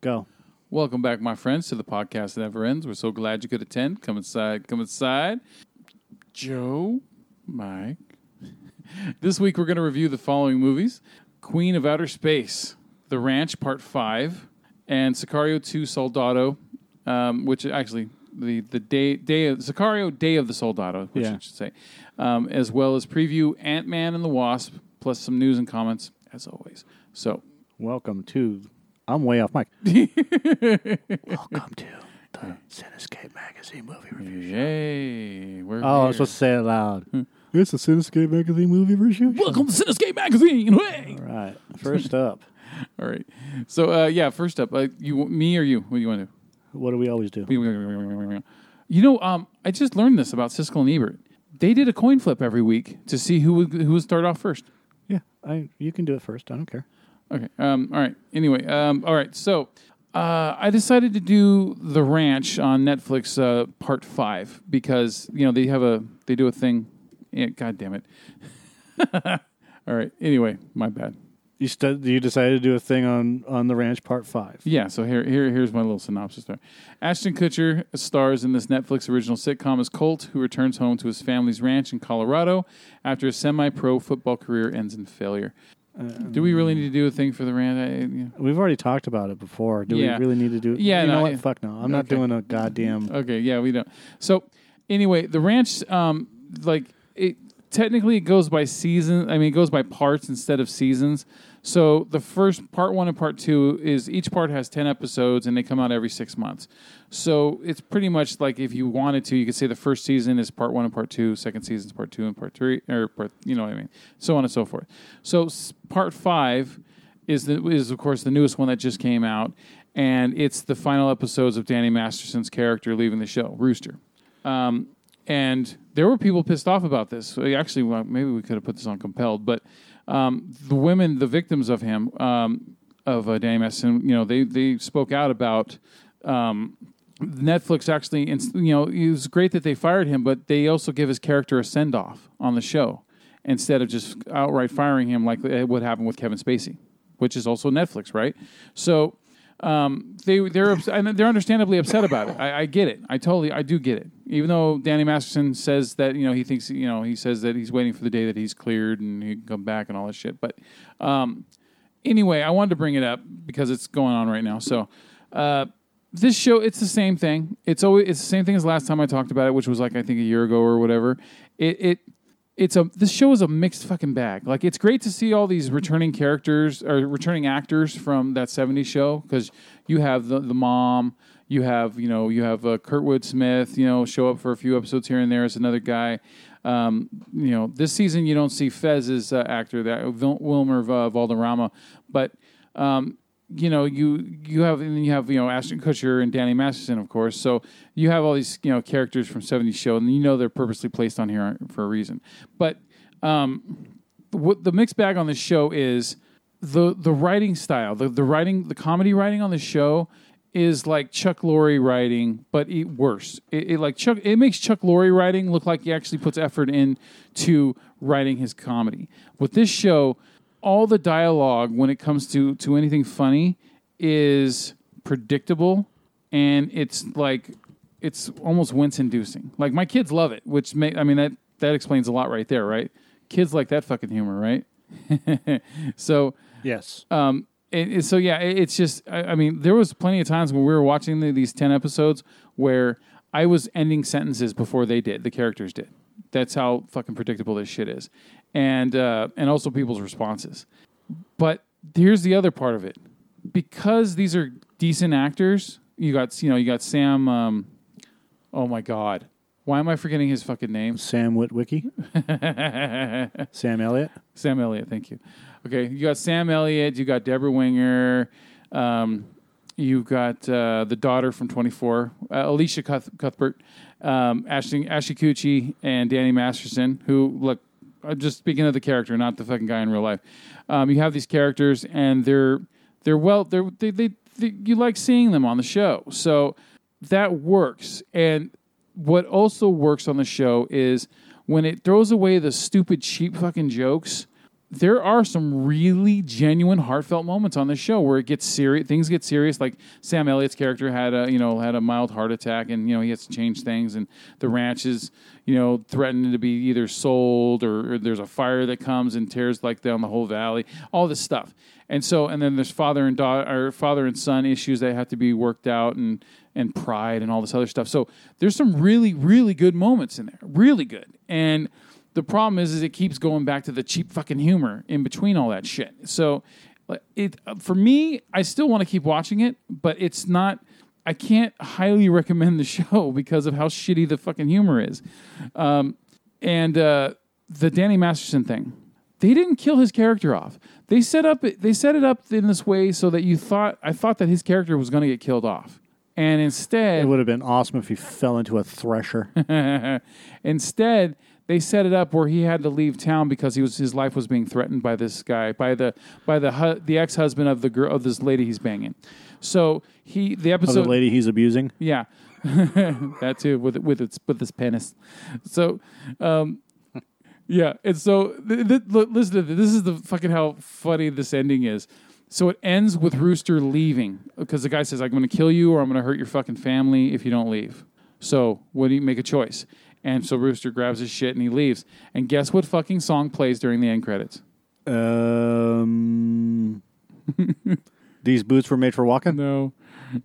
Go. Welcome back, my friends, to the podcast that never ends. We're so glad you could attend. Come inside, come inside. Joe, Mike. this week we're going to review the following movies Queen of Outer Space, The Ranch Part 5, and Sicario 2 Soldado, um, which actually, the, the day, day of Sicario Day of the Soldado, which Yeah. I should say, um, as well as preview Ant Man and the Wasp, plus some news and comments, as always. So, Welcome to. I'm way off mic. Welcome to the Cinescape Magazine movie review. Show. yay. We're Oh, I here. was supposed to say it loud. It's a Cinescape Magazine movie review. show. Welcome to Cinescape Magazine. Hey! All right. First up, All right. So, uh, yeah, first up, uh, you, me or you? What do you want to what do we always do? do? You know, um, I just learned this about Siskel and Ebert. They did a coin flip every week to see who would, who would start off first. Yeah, I you can do it first. I don't care. Okay. Um, all right. Anyway. Um, all right. So uh, I decided to do The Ranch on Netflix uh, Part Five because you know they have a they do a thing. Yeah, God damn it. all right. Anyway, my bad. You stu- you decided to do a thing on on the ranch part five. Yeah, so here, here, here's my little synopsis there. Ashton Kutcher stars in this Netflix original sitcom as Colt, who returns home to his family's ranch in Colorado after a semi-pro football career ends in failure. Do we really need to do a thing for the rant? I, yeah. We've already talked about it before. Do Yeah. we really need to do it? Yeah, You no, know yeah. what? Fuck no. I'm not doing a goddamn. Okay, yeah, we don't. So anyway, the ranch, um, like it technically it goes by season. I mean, it goes by parts instead of seasons. So the first part one and part two is each part has ten episodes, and they come out every six months. So it's pretty much like if you wanted to, you could say the first season is part one and part two, second season is part two and part three, or part, you know what I mean, so on and so forth. So part five is the, is of course the newest one that just came out, and it's the final episodes of Danny Masterson's character leaving the show, Rooster. Um, and there were people pissed off about this. So actually, well, maybe we could have put this on compelled, but um, the women, the victims of him, um, of uh, Danny you know, they they spoke out about. Um, Netflix actually, you know, it was great that they fired him, but they also give his character a send off on the show instead of just outright firing him like uh, what happened with Kevin Spacey, which is also Netflix, right? So um, they they're ups- and they're understandably upset about it. I, I get it. I totally I do get it. Even though Danny Masterson says that you know he thinks you know he says that he's waiting for the day that he's cleared and he can come back and all that shit. But um, anyway, I wanted to bring it up because it's going on right now. So. Uh, this show it's the same thing it's always it's the same thing as last time i talked about it which was like i think a year ago or whatever it it it's a this show is a mixed fucking bag. Like it's great to see all these returning characters or returning actors from that 70s show because you have the, the mom you have you know you have uh, kurtwood smith you know show up for a few episodes here and there as another guy. Um, you know this season you don't see fez's uh, actor that Wil- wilmer uh, valderrama but um, you know, you you have and then you have you know Ashton Kutcher and Danny Masterson, of course. So you have all these you know characters from '70s show, and you know they're purposely placed on here for a reason. But um, what the mixed bag on this show is the the writing style, the the writing, the comedy writing on the show is like Chuck Lorre writing, but it worse. It, it like Chuck, it makes Chuck Lorre writing look like he actually puts effort into writing his comedy. With this show, all the dialogue when it comes to to anything funny is predictable, and it's like it's almost wince inducing. Like my kids love it, which may I mean that that explains a lot right there, right? Kids like that fucking humor, right? so Yes. um, so yeah, it, it's just I, I mean there was plenty of times when we were watching the, these ten episodes where I was ending sentences before they did, the characters did. That's how fucking predictable this shit is, and uh, and also people's responses. But here's the other part of it, because these are decent actors. You got you know you got Sam. Um, oh my god, why am I forgetting his fucking name? Sam Witwicky. Sam Elliott. Sam Elliott, thank you. Okay, you got Sam Elliott, you got Debra Winger, um, you got uh, the daughter from 24, uh, Elisha Cuth- Cuthbert, um, Ashton, Ashley Cucci, and Danny Masterson, who, look, I'm just speaking of the character, not the fucking guy in real life. Um, you have these characters, and they're they're well, they're they, they, they you like seeing them on the show, so that works. And what also works on the show is when it throws away the stupid cheap fucking jokes there are some really genuine, heartfelt moments on this show where it gets serious. Things get serious. Like Sam Elliott's character had a you know had a mild heart attack, and you know he has to change things. And the ranch is you know threatening to be either sold or, or there's a fire that comes and tears like down the whole valley. All this stuff. And so and then there's father and daughter or father and son issues that have to be worked out and and pride and all this other stuff. So there's some really really good moments in there. Really good. And the problem is, is it keeps going back to the cheap fucking humor in between all that shit. So, it for me, I still want to keep watching it, but it's not. I can't highly recommend the show because of how shitty the fucking humor is. Um, and uh, the Danny Masterson thing, they didn't kill his character off. They set up they set it up in this way so that you thought I thought that his character was going to get killed off, and instead It would have been awesome if he fell into a thresher. Instead, they set it up where he had to leave town because he was his life was being threatened by this guy, by the by the hu- the ex husband of the girl of this lady he's banging. So he the episode Of episode the lady he's abusing. yeah, that too with with its with its penis. So, um, yeah, and so th- th- li- listen to this. This is the fucking how funny this ending is. So it ends with Rooster leaving because the guy says, "I'm going to kill you or I'm going to hurt your fucking family if you don't leave." So what do you make a choice? And so Rooster grabs his shit and he leaves. And guess what fucking song plays during the end credits? Um, these boots were made for walking. No.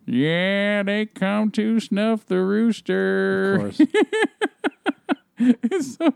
Yeah, they come to snuff the rooster. Of course. so,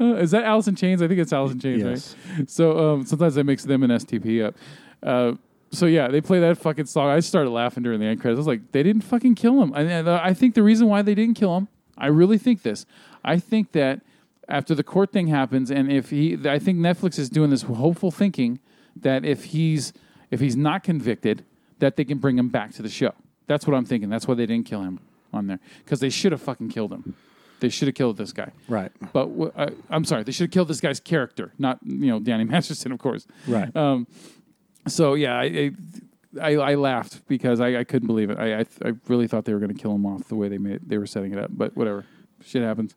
uh, is that Allison in Chains? I think it's Allison in Chains, Yes. right? So um, sometimes I mix them and STP up. Uh, so yeah, they play that fucking song. I started laughing during the end credits. I was like, they didn't fucking kill him. And uh, I think the reason why they didn't kill him, I really think this. I think that after the court thing happens, and if he, I think Netflix is doing this hopeful thinking that if he's if he's not convicted, that they can bring him back to the show. That's what I'm thinking. That's why they didn't kill him on there because they should have fucking killed him. They should have killed this guy. right. But w- uh, I'm sorry, they should have killed this guy's character, not you know Danny Masterson, of course. Right. Um, so yeah, I I, I I laughed because I, I couldn't believe it. I I, th- I really thought they were going to kill him off the way they made they were setting it up. But whatever, shit happens.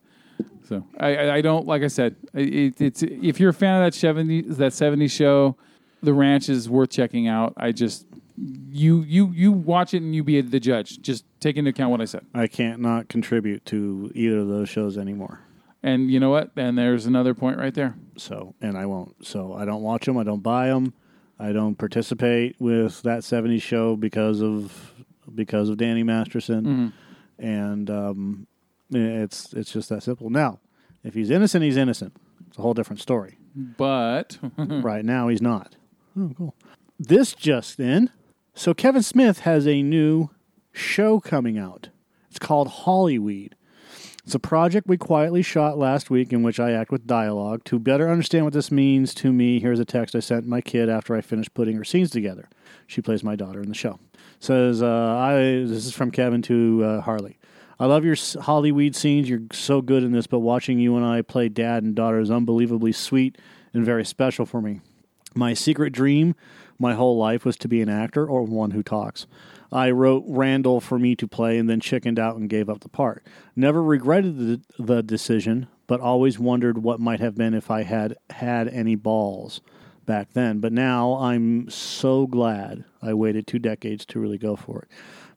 So I I, I don't like I said it, it's if you're a fan of that seventy that '70s show, The Ranch is worth checking out. I just you you you watch it and you be the judge. Just take into account what I said. I can't not contribute to either of those shows anymore. And you know what? And there's another point right there. So, and I won't. So, I don't watch them. I don't buy them. I don't participate with that '70s show because of because of Danny Masterson, and um, it's it's just that simple. Now, if he's innocent, he's innocent. It's a whole different story. But right now, he's not. Oh, cool. This just in. So Kevin Smith has a new show coming out. It's called Hollyweed. It's a project we quietly shot last week in which I act with dialogue. To better understand what this means to me, here's a text I sent my kid after I finished putting her scenes together. She plays my daughter in the show. Says, uh, I, this is from Kevin to uh, Harley. I love your Hollyweed scenes. You're so good in this, but watching you and I play dad and daughter is unbelievably sweet and very special for me. My secret dream my whole life was to be an actor or one who talks. I wrote Randall for me to play and then chickened out and gave up the part. Never regretted the, the decision, but always wondered what might have been if I had had any balls back then. But now I'm so glad I waited two decades to really go for it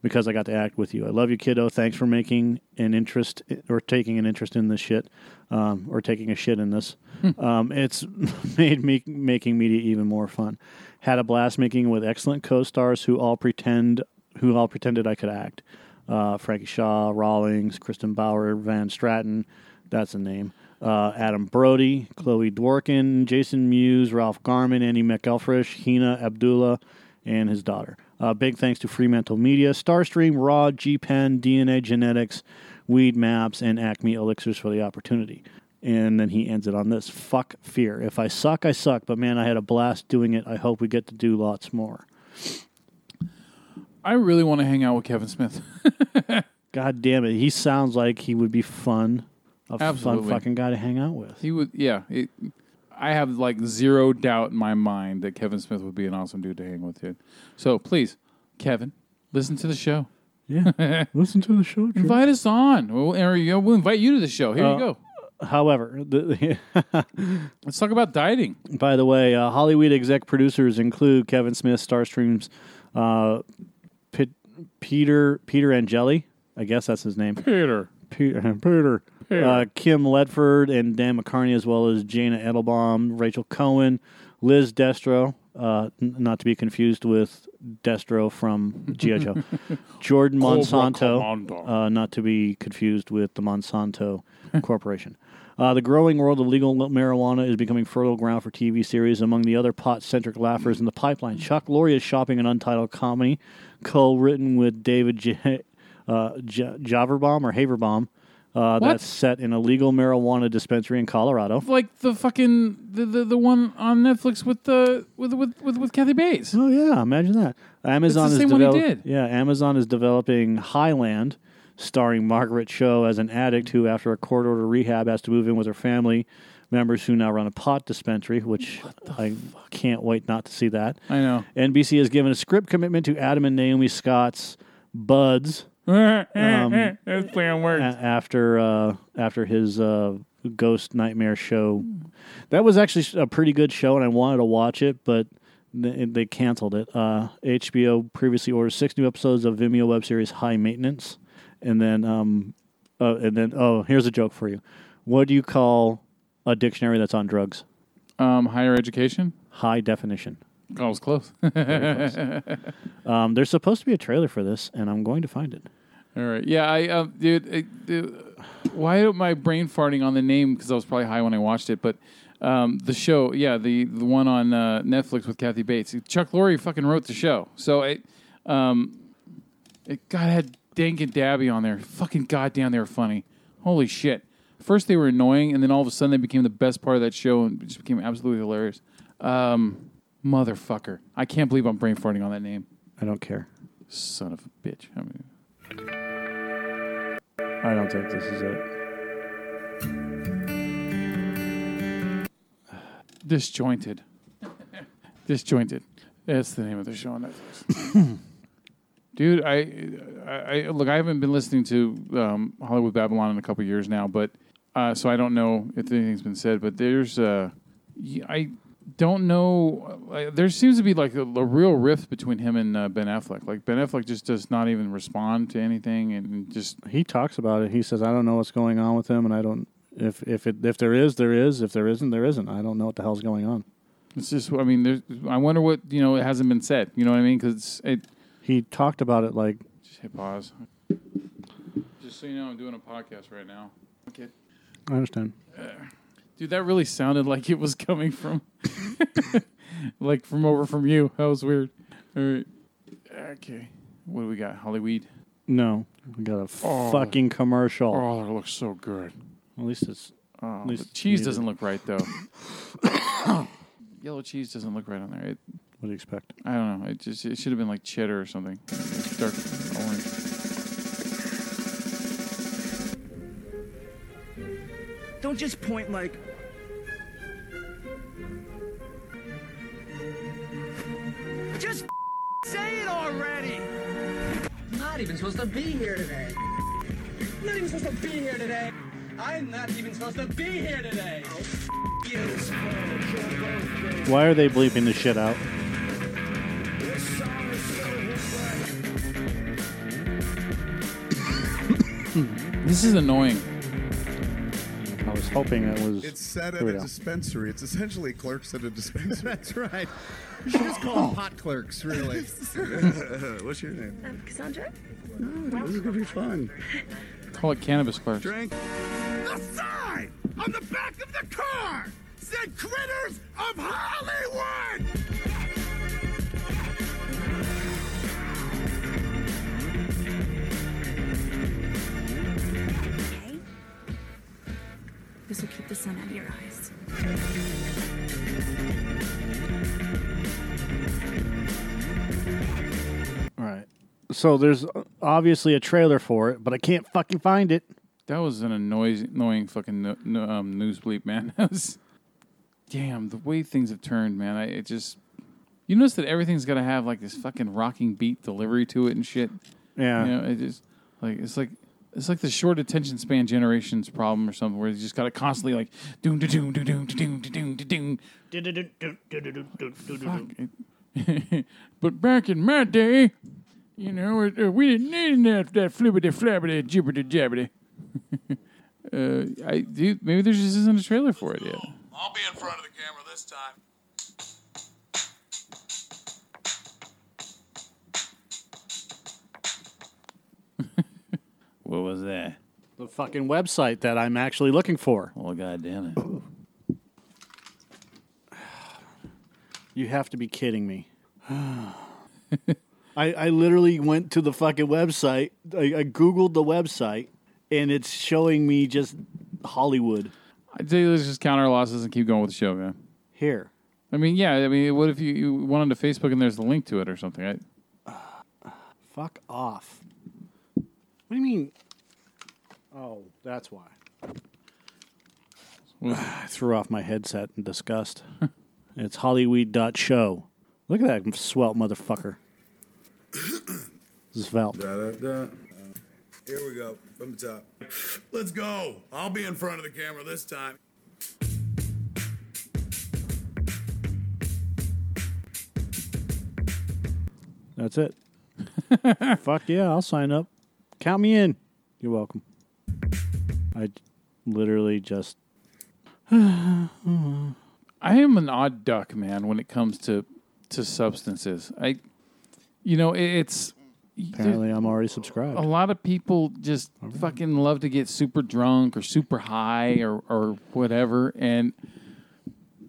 because I got to act with you. I love you, kiddo. Thanks for making an interest or taking an interest in this shit, um, or taking a shit in this. um, it's made me making media even more fun. Had a blast making with excellent co-stars who all pretend who all pretended I could act. Uh, Frankie Shaw, Rawlings, Kristen Bauer, Van Straten. That's a name. Uh, Adam Brody, Chloe Dworkin, Jason Mewes, Ralph Garman, Andy McElfresh, Hina Abdullah, and his daughter. Uh, big thanks to Fremantle Media, Starstream, Raw, G-Pen, DNA Genetics, Weed Maps, and Acme Elixirs for the opportunity. And then he ends it on this fuck fear. If I suck, I suck, but man, I had a blast doing it. I hope we get to do lots more. I really want to hang out with Kevin Smith. God damn it. He sounds like he would be fun. A Absolutely. fun fucking guy to hang out with. He would, yeah. It, I have like zero doubt in my mind that Kevin Smith would be an awesome dude to hang with, dude. So please, Kevin, listen to the show. Yeah. Listen to the show. Drew. Invite us on, we'll, or you know, we'll invite you to the show. Here Uh, you go. However, the, Let's talk about dieting. by the way, uh, Hollyweed exec producers include Kevin Smith, Starstream's uh, Peter Peter Angeli. I guess that's his name. Peter. Peter, Peter. Peter. Uh, Kim Ledford and Dan McCartney, as well as Jana Edelbaum, Rachel Cohen, Liz Destro, uh, n- not to be confused with Destro from G.I. Joe, Jordan Monsanto, uh, not to be confused with the Monsanto Corporation. Uh, the growing world of legal marijuana is becoming fertile ground for TV series. Among the other pot-centric laughers in the pipeline, Chuck Lorre is shopping an untitled comedy co-written with David J- uh, J- Javerbaum or Haverbaum. Uh, that's set in a legal marijuana dispensary in Colorado. Like the fucking the, the, the one on Netflix with the with with with, with Kathy Bates. Oh yeah, imagine that. Amazon It's the is same one he develop- did. Yeah, Amazon is developing Highland, starring Margaret Cho as an addict who, after a court order rehab, has to move in with her family members who now run a pot dispensary. Which I can't wait not to see that. I know. NBC has given a script commitment to Adam and Naomi Scott's Buds That's playing a- after uh, after his uh, Ghost Nightmare show. That was actually a pretty good show, and I wanted to watch it, but they, they canceled it. Uh, HBO previously ordered six new episodes of Vimeo web series High Maintenance, and then um, uh, and then oh, here's a joke for you. What do you call a dictionary that's on drugs? Um, higher education. High definition. Oh, I was close. Um, there's supposed to be a trailer for this, and I'm going to find it. All right. Yeah, I, um, dude, it, dude, why am I brain farting on the name? Because I was probably high when I watched it. But um, the show, yeah, the the one on uh, Netflix with Kathy Bates. Chuck Lorre fucking wrote the show, so it, um, it God had Dank and Dabby on there. Fucking goddamn, they were funny. Holy shit. First they were annoying, and then all of a sudden they became the best part of that show, and just became absolutely hilarious. Um, motherfucker, I can't believe I'm brain farting on that name. I don't care. Son of a bitch. I mean, I don't think this is it. Disjointed. Disjointed. That's the name of the show on Netflix. Dude, I, I, I look. I haven't been listening to um, Hollywood Babble-On in a couple years now, but uh, so I don't know if anything's been said. But there's, uh, I don't know. Uh, there seems to be like a, a real rift between him and uh, Ben Affleck. Like Ben Affleck just does not even respond to anything, and just He talks about it. He says, "I don't know what's going on with him, and I don't if if it if there is, there is. If there isn't, there isn't. I don't know what the hell's going on." it's just. I mean, there's. I wonder what you know. It hasn't been said. You know what I mean? Because it. He talked about it like Just hit pause. Just so you know, I'm doing a podcast right now. Okay. I understand. Uh, dude, that really sounded like it was coming from, like from over from you. That was weird. All right. Okay. What do we got? Hollyweed. No, we got a Oh. fucking commercial. Oh, that looks so good. At least it's Oh, At least the cheese neither. doesn't look right though. Yellow cheese doesn't look right on there. It, what do you expect? I don't know. It just it should have been like cheddar or something. It's dark orange. Don't just point like. Just say it already! not even supposed to be here today. Not even supposed to be here today! I'm not even supposed to be here today. Oh, Why are they bleeping the shit out? This is annoying. I was hoping it was. It's set at a dispensary. It's essentially clerks at a dispensary. That's right. You should just call them pot clerks, really. What's your name? Um, Cassandra? this is going to be fun. Call it cannabis clerks. Drink. The sign on the back of the car said Critters of Hollywood! This will keep the sun out of your eyes. All right. So there's obviously a trailer for it, but I can't fucking find it. That was an annoying, annoying fucking no, no, um, news bleep, man. That was, damn, the way things have turned, man. I it just, you notice that everything's got to have like this fucking rocking beat delivery to it and shit. Yeah. You know, it just like it's like It's like the short attention span generation's problem or something, where you just got to constantly like doom da doom da doom da doom da doom da doom. But back in my day, you know, it, uh, we didn't need that that flippity flappity jibbity jabbity. uh, I do. Maybe there just isn't a trailer for it yet. I'll be in front of the camera this time. What was that? The fucking website that I'm actually looking for. Well, god damn it! You have to be kidding me. I, I literally went to the fucking website. I, I Googled the website, and it's showing me just Hollywood. I'd say let's just count our losses and keep going with the show, man. Here. I mean, yeah. I mean, what if you, you went onto Facebook and there's the link to it or something? I, Fuck off. What do you mean? Oh, that's why. I threw off my headset in disgust. it's Hollyweed.show. Look at that swelt motherfucker. Svelte. Da, da, da. Here we go, from the top. Let's go. I'll be in front of the camera this time. That's it. Fuck yeah, I'll sign up. Count me in. You're welcome. I literally just I am an odd duck, man, when it comes to to substances. I, you know, it, it's apparently I'm already subscribed. a lot of people just fucking love to get super drunk or super high or or whatever, and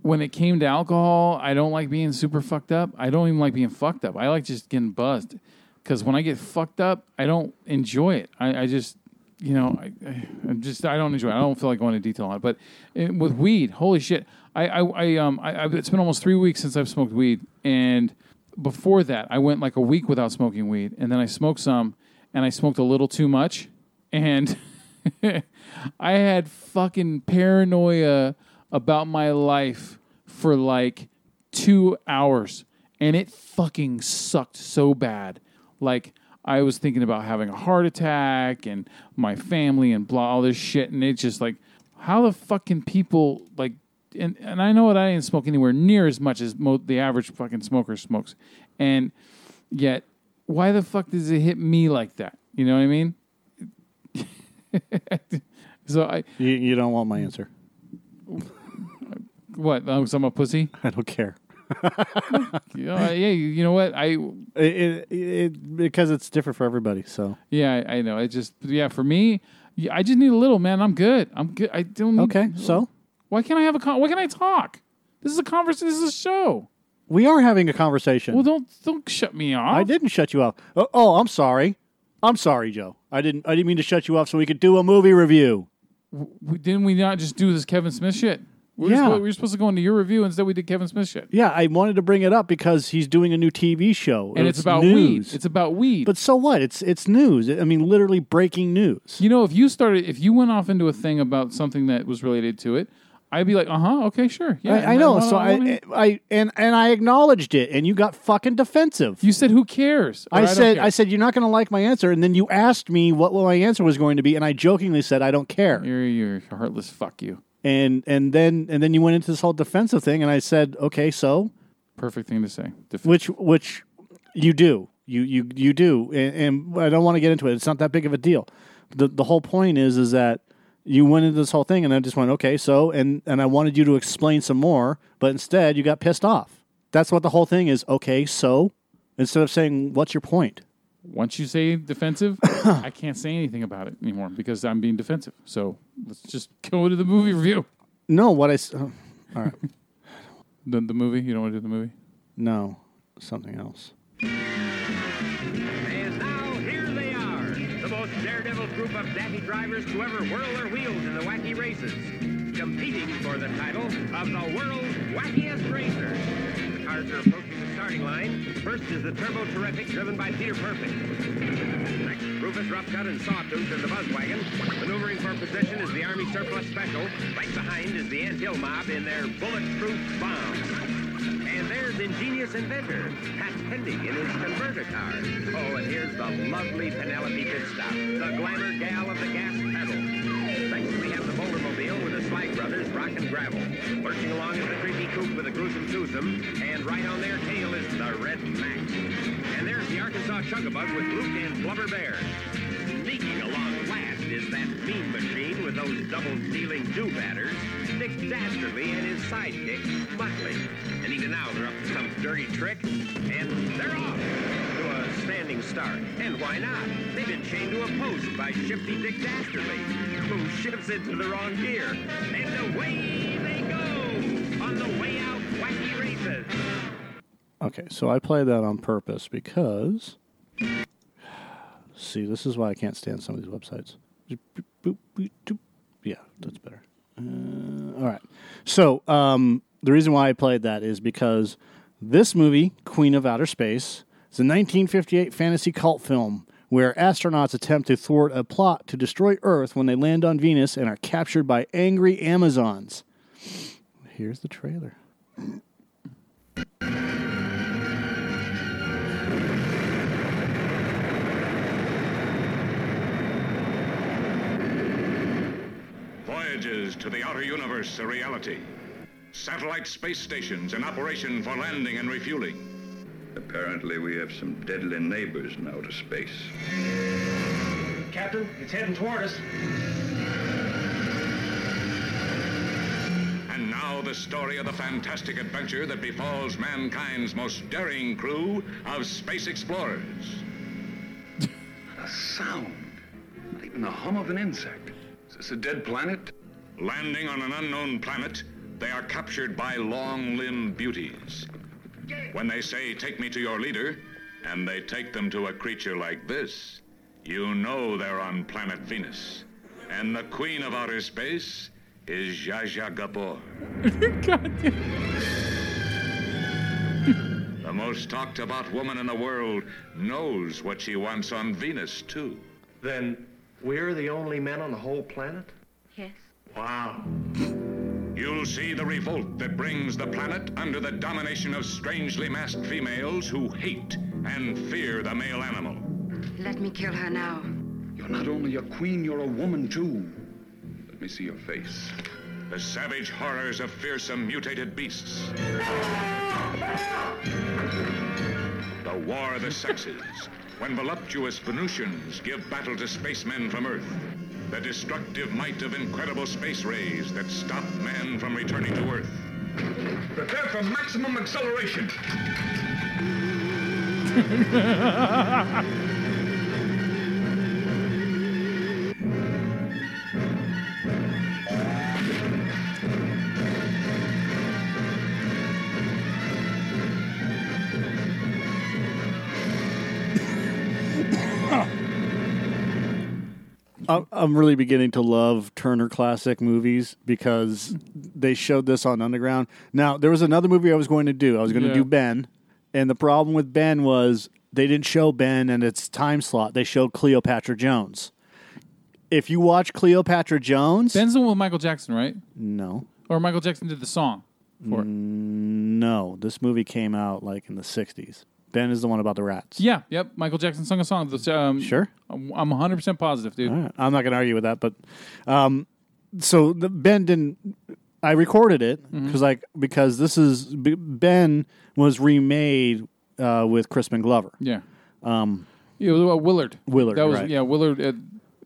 when it came to alcohol, I don't like being super fucked up. I don't even like being fucked up. I like just getting buzzed. Because when I get fucked up, I don't enjoy it. I, I just, you know, I, I I'm just I don't enjoy it. I don't feel like going into detail on it. But eh, with weed, holy shit! I I, I um I, I've, it's been almost three weeks since I've smoked weed, and before that, I went like a week without smoking weed, and then I smoked some, and I smoked a little too much, and I had fucking paranoia about my life for like two hours, and it fucking sucked so bad. Like I was thinking about having a heart attack and my family and blah all this shit, and it's just like, how the fucking people like? And and I know that I didn't smoke anywhere near as much as mo- the average fucking smoker smokes, and yet why the fuck does it hit me like that? You know what I mean? so I You, you don't want my answer. what? So I'm a pussy? I don't care. You know, yeah, you, know what? I It, it, it, because it's different for everybody. So yeah, I, I know. It just yeah, for me, I just need a little man. I'm good. I'm good. I don't. Need, okay, so why can't I have a con? Why can't I talk? This is a conversation. This is a show. we are having a conversation. Well, don't don't shut me off. I didn't shut you off. Oh, oh, I'm sorry. I'm sorry, Joe. I didn't. I didn't mean to shut you off so we could do a movie review. W- Didn't we not just do this Kevin Smith shit? We were, Yeah. supposed, we were supposed to go into your review. Instead, we did Kevin Smith shit. Yeah, I wanted to bring it up because he's doing a new TV show, And it's, about news. weed. It's about weed. but so what? It's it's news. I mean, literally breaking news. you know, if you started, if you went off into a thing about something that was related to it, I'd be like, uh huh, okay, sure, yeah. I, I know. So I, wanna- I and and I acknowledged it, and you got fucking defensive. you said, who cares? Or I said, care. I said, you're not going to like my answer, and then you asked me what my answer was going to be, and I jokingly said, I don't care. you're you're heartless. Fuck you. And and then and then you went into this whole defensive thing, and I said, okay, so Perfect thing to say. Which which you do, you you you do, and, and I don't want to get into it. It's not that big of a deal. the The whole point is is that you went into this whole thing, and I just went, okay, so and and I wanted you to explain some more, but instead you got pissed off. That's what the whole thing is. Okay, so instead of saying, what's your point? Once you say defensive, I can't say anything about it anymore because I'm being defensive. So let's just go to the movie review. No, what I s- oh, all right, The, the movie? You don't want to do the movie? no, something else. And now, here they are, the most daredevil group of daffy drivers to ever whirl their wheels in the wacky races, competing for the title of the world's wackiest racer. The cars are approaching the starting line. First is the Turbo Terrific, driven by Peter Perfect. Next, Rufus Roughcut and Sawtooth in the Buzz Wagon. Maneuvering for position is the Army Surplus Special. Right behind is the Ant Hill Mob in their bulletproof bomb. And there's ingenious inventor, Pat Pending in his converter car. Oh, and here's the lovely Penelope Pitstop, the glamour gal of the gas pedal. Rock and Gravel. Lurching along is the creepy coupe with a gruesome twosome, and right on their tail is the Red Max. And there's the Arkansas Chugabug with Luke and Blubber Bear. Sneaking along last is that mean machine with those double-dealing do-batters, Dick Dastardly and his sidekick, Buckley. And even now they're up to some dirty trick, and they're off start. And why not? They've been chained to a post by shifty Dick Dastardly, who shifts into the wrong gear. And away they go on the way out wacky races. Okay, so I play that on purpose because. See, this is why I can't stand some of these websites. Yeah, that's better. Uh, all right. So, um, the reason why I played that is because this movie, Queen of Outer Space, is a 1958 fantasy cult film where astronauts attempt to thwart a plot to destroy Earth when they land on Venus and are captured by angry Amazons. Here's the trailer. Voyages to the outer universe a reality. Satellite space stations in operation for landing and refueling. Apparently, we have some deadly neighbors in outer space. Captain, it's heading toward us. And now the story of the fantastic adventure that befalls mankind's most daring crew of space explorers. A sound. Not even the hum of an insect. Is this a dead planet? Landing on an unknown planet, they are captured by long-limbed beauties. When they say, take me to your leader, and they take them to a creature like this, you know they're on planet Venus. And the queen of outer space is Zsa Zsa Gabor. the most talked about woman in the world knows what she wants on Venus, too. Then we're the only men on the whole planet? Yes. Wow. You'll see the revolt that brings the planet under the domination of strangely masked females who hate and fear the male animal. Let me kill her now. You're not only a queen, you're a woman, too. Let me see your face. The savage horrors of fearsome mutated beasts. The war of the sexes, when voluptuous Venusians give battle to spacemen from Earth. The destructive might of incredible space rays that stop man from returning to Earth. Prepare for maximum acceleration. I'm- I'm really beginning to love Turner Classic movies because they showed this on Underground. Now, there was another movie I was going to do. I was going to Yeah. do Ben, and the problem with Ben was they didn't show Ben and its time slot. They showed Cleopatra Jones. If you watch Cleopatra Jones, Ben's the one with Michael Jackson, right? no, Or Michael Jackson did the song for it. Mm, no, this movie came out like in the '60s. Ben is the one about the rats. Yeah, yep. Michael Jackson sung a song. The- Um, Sure. I'm I'm 100% positive, dude. All right. I'm not going to argue with that, but um, so the, Ben didn't. I recorded it Mm-hmm. because like because this is B- Ben was remade uh, with Crispin Glover. Yeah. Um, yeah, uh, Willard. Willard, That was right. yeah, Willard. Uh,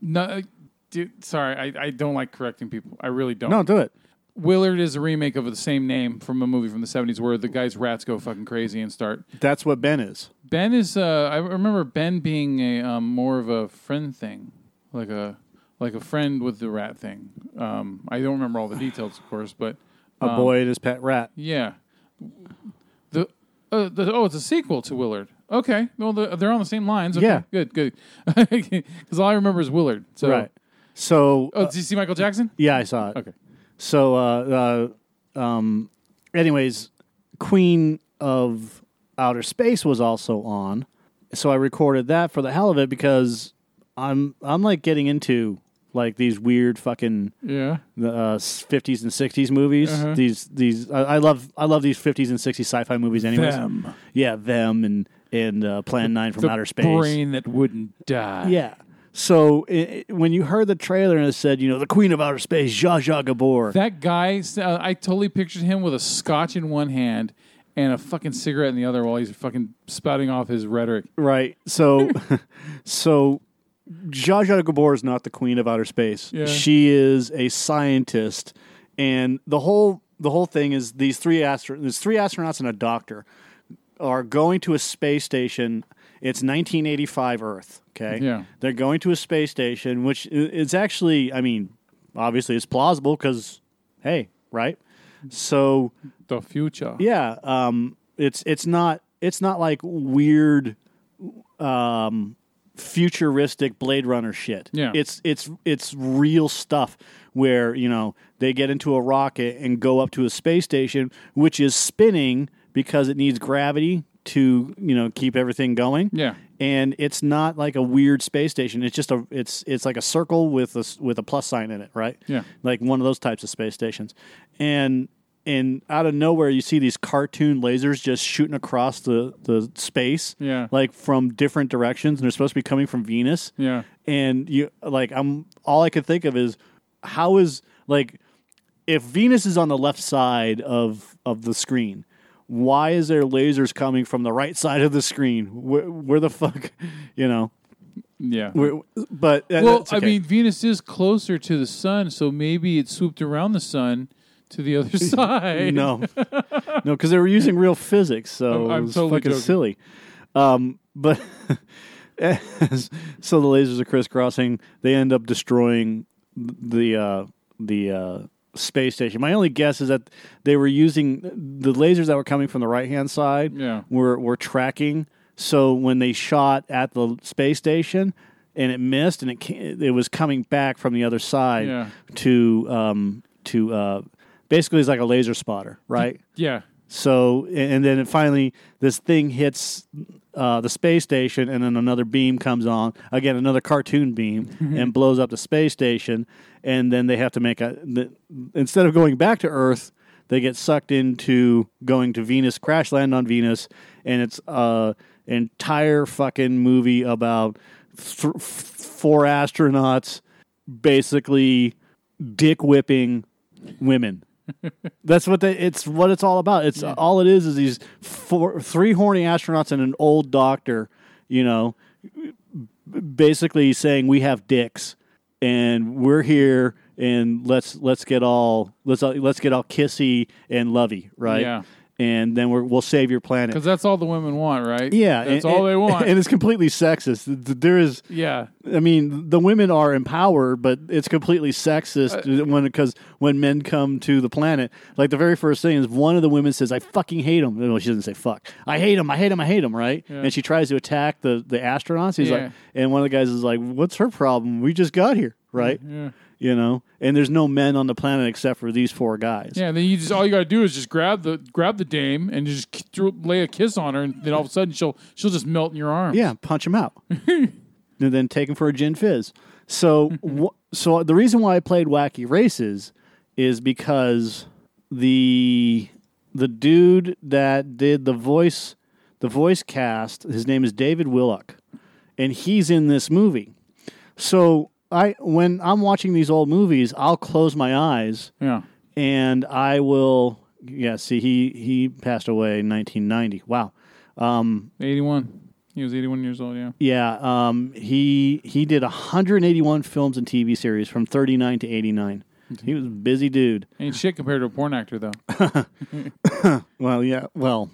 no, uh, dude, sorry, I, I don't like correcting people. I really don't. No, do it. Willard is a remake of the same name from a movie from the 70s where the guy's rats go fucking crazy and start. That's what Ben is. Ben is. Uh, I remember Ben being a um, more of a friend thing, like a like a friend with the rat thing. Um, I don't remember all the details, of course, but A um, boy and his pet rat. Yeah. The, uh, the oh, it's a sequel to Willard. Okay, well the, they're on the same lines. Okay, Yeah. good, good. Because all I remember is Willard. So, right. So Oh, did you see Michael Jackson? yeah, I saw it. Okay. So, uh, uh, um, anyways, Queen of Outer Space was also on, so I recorded that for the hell of it because I'm I'm like getting into like these weird fucking Yeah. uh, 50s and 60s movies. Uh-huh. These these I, I love I love these 50s and 60s sci-fi movies. Anyways, Them. yeah, them and and uh, Plan Nine from the Outer Space. brain that wouldn't die. Yeah. So i i when you heard the trailer and it said, you know, the Queen of Outer Space, Zsa Zsa Gabor. That guy, uh, I totally pictured him with a scotch in one hand and a fucking cigarette in the other while he's fucking spouting off his rhetoric. Right. So, so Zsa Zsa Gabor is not the queen of outer space. Yeah. She is a scientist, and the whole the whole thing is these three astro- there's three astronauts and a doctor are going to a space station. It's 1985 Earth. Okay. Yeah. They're going to a space station, which i- is actually, I mean, obviously it's plausible because, hey, right. So The future. yeah, um, it's it's not it's not like weird, um, futuristic Blade Runner shit. Yeah. it's it's it's real stuff where you know they get into a rocket and go up to a space station which is spinning because it needs gravity to you know keep everything going. Yeah. And it's not like a weird space station. It's just a it's it's like a circle with a with a plus sign in it, right? Yeah. Like one of those types of space stations. And and out of nowhere you see these cartoon lasers just shooting across the the space. Yeah. Like from different directions and they're supposed to be coming from Venus. Yeah. And you like I'm all I could think of is how is like if Venus is on the left side of of the screen, why is there lasers coming from the right side of the screen? Where, where the fuck, you know? Yeah. Where, but well, that's I mean, Venus is closer to the sun, so maybe it swooped around the sun to the other side. no, no, because they were using real physics, so I'm- I'm it was totally fucking joking. silly. Um, but so the lasers are crisscrossing. They end up destroying the uh, the uh, space station. My only guess is that they were using the lasers that were coming from the right hand side. Yeah. were were tracking. So when they shot at the space station. And it missed, and it it was coming back from the other side Yeah. to um, to uh, basically it's like a laser spotter, right? Yeah. So and then it finally this thing hits uh, the space station, and then another beam comes on again, another cartoon beam, and blows up the space station, and then they have to make a the, instead of going back to Earth, they get sucked into going to Venus, crash land on Venus, and it's a entire fucking movie about th- four astronauts basically dick whipping women. That's what they, it's what it's all about. It's all it is is these four, three horny astronauts and an old doctor, you know, basically saying we have dicks and we're here and let's let's get all let's let's get all kissy and lovey, right? Yeah. And then we're, we'll save your planet. Because that's all the women want, right? Yeah, That's and- all they want. and it's completely sexist. Th- th- There is, Yeah. I mean, the women are empowered, but it's completely sexist Uh, when because when men come to the planet, like the very first thing is one of the women says, "I fucking hate him." No, she doesn't say "fuck." I hate him. I hate him. I hate him. Right? Yeah. And she tries to attack the the astronauts. He's Yeah. like, and one of the guys is like, "What's her problem? We just got here, right?" Yeah. You know, and there's no men on the planet except for these four guys. Yeah, and then you just all you gotta do is just grab the grab the dame and just k- throw, lay a kiss on her, and then all of a sudden she'll she'll just melt in your arm. Yeah, punch him out, and then take him for a gin fizz. So, wh- so the reason why I played Wacky Races is because the the dude that did the voice the voice cast, his name is David Willock, and he's in this movie. So I when I'm watching these old movies, I'll close my eyes. Yeah. And I will yeah, see he he passed away in 1990. Wow. Um eighty one. He was eighty one years old. Yeah. yeah, um, he he did 181 films and TV series from 39 to 89. He was a busy dude. Ain't shit compared to a porn actor though. Well, yeah, well,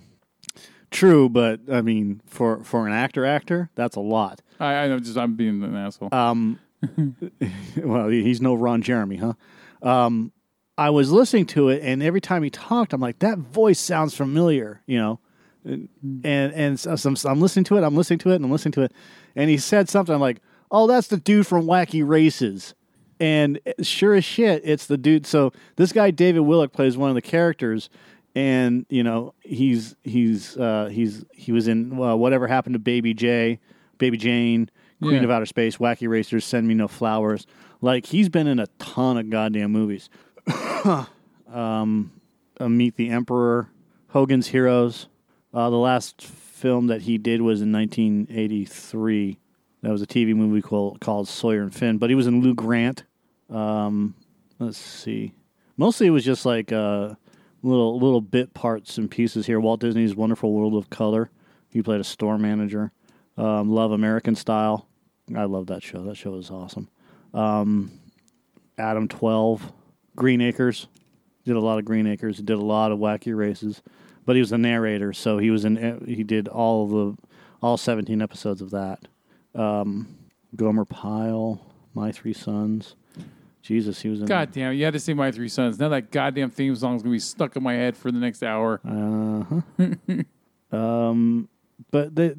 true, but I mean, for for an actor, actor, that's a lot. I, I know, just I'm being an asshole. Um, well, he's no Ron Jeremy, huh? Um, I was listening to it, and every time he talked, I'm like, that voice sounds familiar, you know. And and so, so I'm, so I'm listening to it, I'm listening to it, and I'm listening to it, and he said something. I'm like, oh, that's the dude from Wacky Races. And sure as shit, it's the dude. So this guy David Willock plays one of the characters, and you know he's he's uh, he's he was in uh, whatever happened to Baby J, Baby Jane, Queen Yeah. of Outer Space, Wacky Racers, Send Me No Flowers. Like he's been in a ton of goddamn movies. um, uh, Meet the Emperor, Hogan's Heroes. Uh, the last film that he did was in 1983. That was a TV movie called, called Sawyer and Finn. But he was in Lou Grant. Um, let's see. Mostly it was just like uh, little little bit parts and pieces here. Walt Disney's Wonderful World of Color. He played a store manager. Um, Love American Style. I love that show. That show was awesome. Um, Adam Twelve, Green Acres. Did a lot of Green Acres. Did a lot of wacky races, but he was the narrator, so he was in. He did all of the all seventeen episodes of that. Um, Gomer Pyle, My Three Sons. Jesus, he was in. God damn, you had to say my three sons. Now that goddamn theme song's gonna be stuck in my head for the next hour. Uh-huh. um, but the,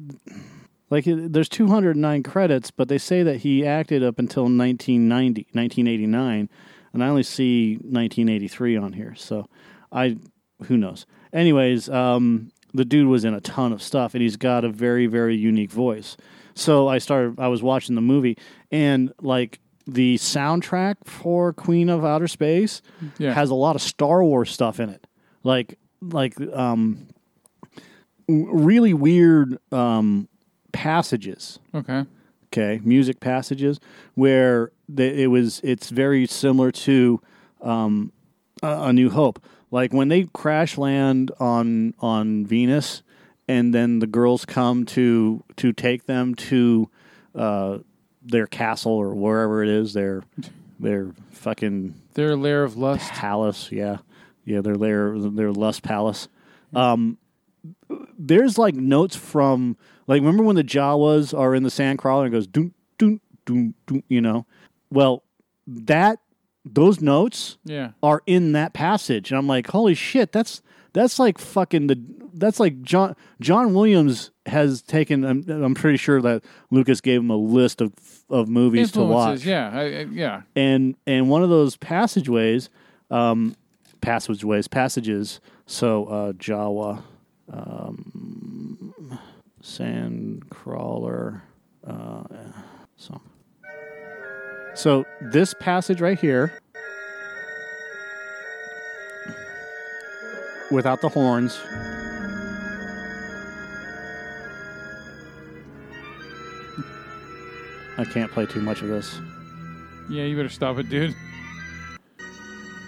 like, there's 209 credits, but they say that he acted up until 1990, 1989, and I only see 1983 on here. So, I, who knows? Anyways, um, the dude was in a ton of stuff, and he's got a very, very unique voice. So I started. I was watching the movie, and like the soundtrack for Queen of Outer Space Yeah. has a lot of Star Wars stuff in it, like like um, really weird um, passages. Okay. Okay, music passages where they, it was. It's very similar to um, a, a New Hope. Like when they crash land on on Venus, and then the girls come to to take them to uh, their castle or wherever it is. Their their fucking their lair of lust palace. Yeah, yeah, their lair their lust palace. Um, there's like notes from like remember when the Jawas are in the sandcrawler and it goes doom doom doom doom. You know, well that those notes Yeah. are in that passage, and I'm like, holy shit, that's that's like fucking the that's like John John Williams has taken. I'm, I'm pretty sure that Lucas gave him a list of of movies to watch. Yeah, I, I- yeah. and and one of those passageways, um, passageways, passages. So uh, Jawa, um, Sandcrawler, uh, song. So this passage right here, without the horns. I can't play too much of this. Yeah, you better stop it, dude.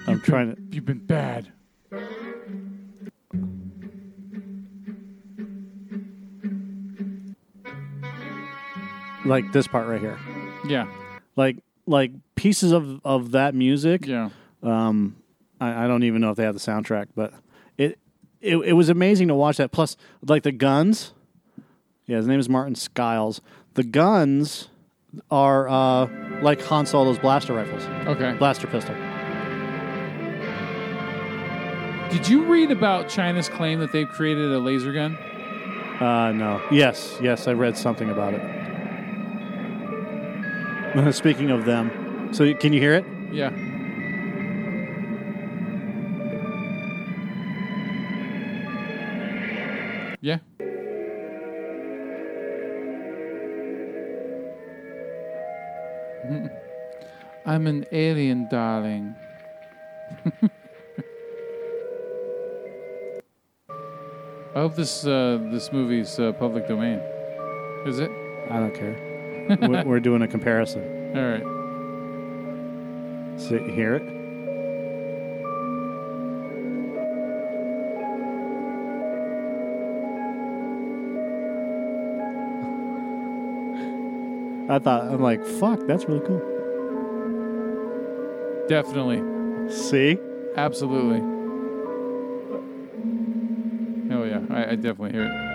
I'm You've trying been, You've been bad. Like this part right here. Yeah. Like like pieces of of that music. Yeah. Um, I, I don't even know if they have the soundtrack, but it it it was amazing to watch that. Plus, like the guns. Yeah, his name is Marlin Skiles. The guns are uh, like Han Solo's blaster rifles. Okay. Blaster pistol. Did you read about China's claim that they've created a laser gun? Uh, no. Yes, yes, I read something about it. Speaking of them, so can you hear it? Yeah. Yeah. I'm an alien, darling. I hope this uh, this movie's uh, public domain. Is it? I don't care. We're, we're doing a comparison. All right. So you hear it? I thought I'm like, fuck, that's really cool. Definitely. See? Absolutely. Oh yeah, I, I definitely hear it.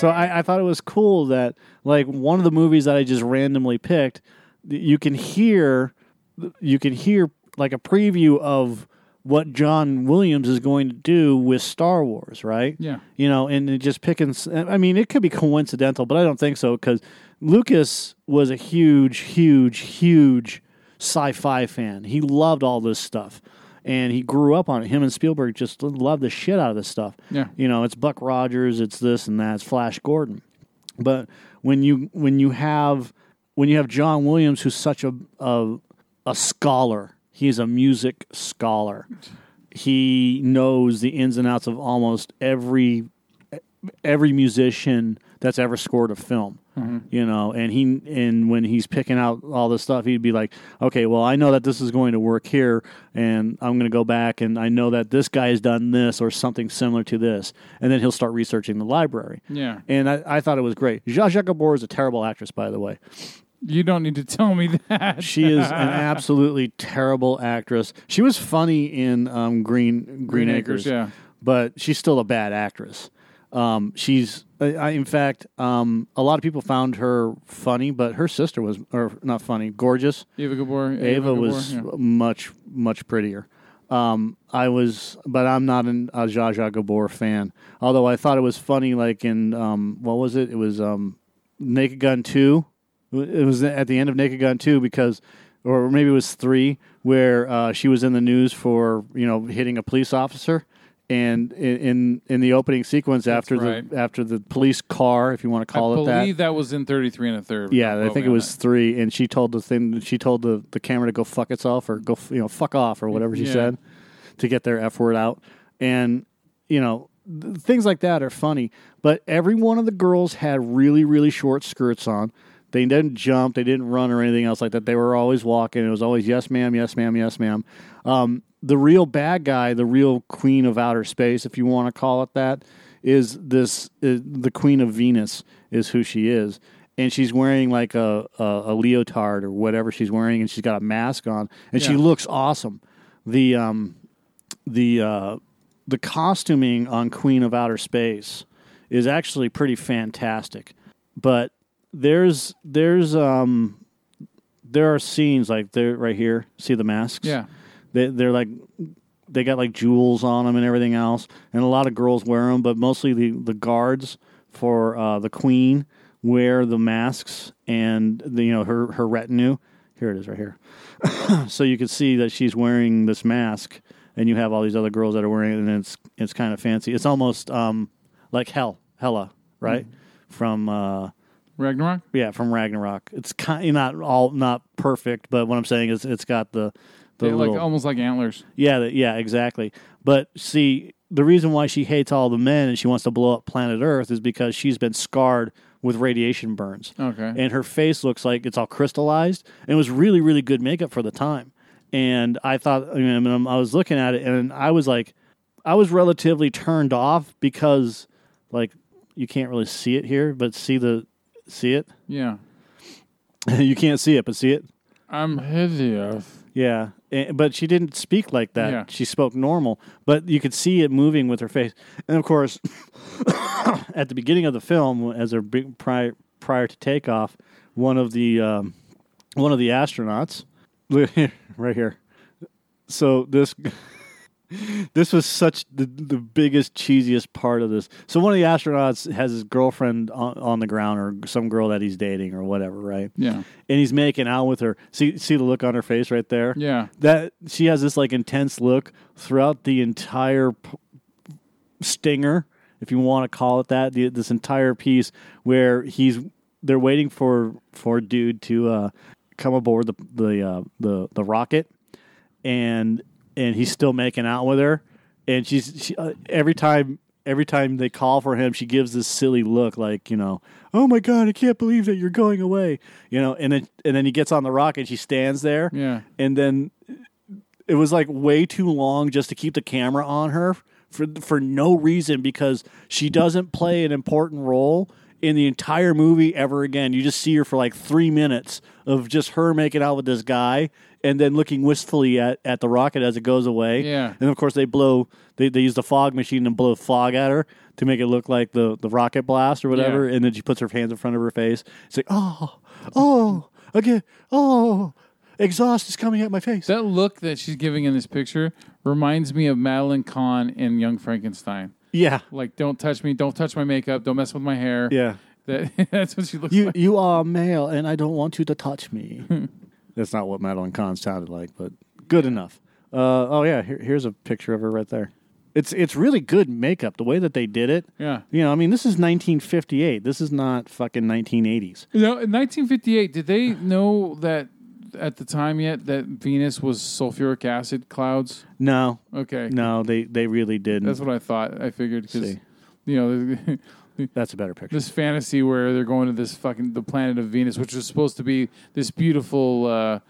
So I, I thought it was cool that like one of the movies that I just randomly picked, you can hear, you can hear like a preview of what John Williams is going to do with Star Wars, right? Yeah. You know, and it just picking. I mean, it could be coincidental, but I don't think so because Lucas was a huge, huge, huge sci-fi fan. He loved all this stuff, and he grew up on it. Him and Spielberg just love the shit out of this stuff. Yeah. you know, it's Buck Rogers, it's this and that, it's Flash Gordon. But when you when you have when you have John Williams, who's such a a, a scholar, he's a music scholar. He knows the ins and outs of almost every every musician that's ever scored a film. Mhm. You know, and he and when he's picking out all this stuff, he'd be like, "Okay, well, I know that this is going to work here, and I'm going to go back and I know that this guy has done this or something similar to this," and then he'll start researching the library. Yeah. and I, I thought it was great. Zsa Zsa Gabor is a terrible actress, by the way. You don't need to tell me that. She is an absolutely terrible actress. She was funny in um, Green Green, Green Acres, Acres, yeah. but she's still a bad actress. Um, she's, I, in fact, um, a lot of people found her funny, but her sister was, or not funny, gorgeous. Ava Gabor. Ava, was Gabor, yeah. much much prettier. Um, I was, but I'm not an, a Zsa Zsa Gabor fan. Although I thought it was funny, like in um, what was it? It was um, Naked Gun Two. It was at the end of Naked Gun Two because, or maybe it was three, where uh, she was in the news for you know hitting a police officer. And in, in in the opening sequence, after right. the after the police car, if you want to call I it that, believe that. was in 33 and a third. yeah, I think it was three, and she told the thing. She told the, the camera to go fuck itself or go you know fuck off or whatever she Yeah. said to get their f word out. And you know th- things like that are funny. But every one of the girls had really really short skirts on. They didn't jump, they didn't run or anything else like that. They were always walking. It was always yes ma'am, yes ma'am, yes ma'am. Um, the real bad guy, the real queen of outer space, if you want to call it that, is this uh, the queen of Venus is who she is, and she's wearing like a, a a leotard or whatever she's wearing, and she's got a mask on, and she looks awesome. The um the uh, the costuming on Queen of Outer Space is actually pretty fantastic, but there's there's um there are scenes like they're right here. See the masks? Yeah. They they're like they got like jewels on them and everything else, and a lot of girls wear them, but mostly the the guards for uh, the queen wear the masks and the you know her her retinue. Here it is, right here. so you can see that she's wearing this mask, and you have all these other girls that are wearing it, and it's it's kind of fancy. It's almost um like Hell Hela, right? From uh, Ragnarok. yeah, from Ragnarok. It's kind not all not perfect, but what I'm saying is it's got the the They little like almost like antlers. yeah, the, yeah, exactly. But see, the reason why she hates all the men and she wants to blow up planet Earth is because she's been scarred with radiation burns. Okay. And her face looks like it's all crystallized. And it was really, really good makeup for the time. And I thought, I, mean, I was looking at it and I was like, I was relatively turned off because, like, you can't really see it here, but see the, see it? Yeah. you can't see it, but see it? I'm hideous. Yeah, but she didn't speak like that. Yeah. She spoke normal, but you could see it moving with her face. And of course, at the beginning of the film, as they're big prior prior to takeoff, one of the um, one of the astronauts, right here. So this this was such the, the biggest cheesiest part of this. So one of the astronauts has his girlfriend on, on the ground, or some girl that he's dating, or whatever, right? Yeah. and he's making out with her. See, see the look on her face right there. Yeah. that she has this like intense look throughout the entire p- stinger, if you want to call it that. The, this entire piece where he's they're waiting for for dude to uh, come aboard the the uh, the the rocket, and and he's still making out with her, and she's she, uh, every time. Every time they call for him, she gives this silly look, like you know, "Oh my god, I can't believe that you're going away," you know. And then and then he gets on the rocket. She stands there, Yeah. and then it was like way too long just to keep the camera on her for for no reason because she doesn't play an important role in the entire movie ever again. You just see her for like three minutes of just her making out with this guy and then looking wistfully at, at the rocket as it goes away. Yeah. And of course they blow they, they use the fog machine and blow fog at her to make it look like the, the rocket blast or whatever. Yeah. And then she puts her hands in front of her face. It's like, oh, oh, again, oh, exhaust is coming at my face. That look that she's giving in this picture reminds me of Madeline Kahn in Young Frankenstein. Yeah. Like, don't touch me, don't touch my makeup, don't mess with my hair. Yeah. That, that's what she looks You like. you are male, and I don't want you to touch me. That's not what Madeline Kahn sounded like, but good enough. Uh, oh yeah, here, here's a picture of her right there. It's it's really good makeup. The way that they did it. Yeah. You know, I mean, this is 1958. This is not fucking 1980s. You know, in 1958, did they know that at the time yet that Venus was sulfuric acid clouds? No. Okay. No, they they really didn't. That's what I thought. I figured because you know That's a better picture. this fantasy where they're going to this fucking the planet of Venus, which is supposed to be this beautiful uh,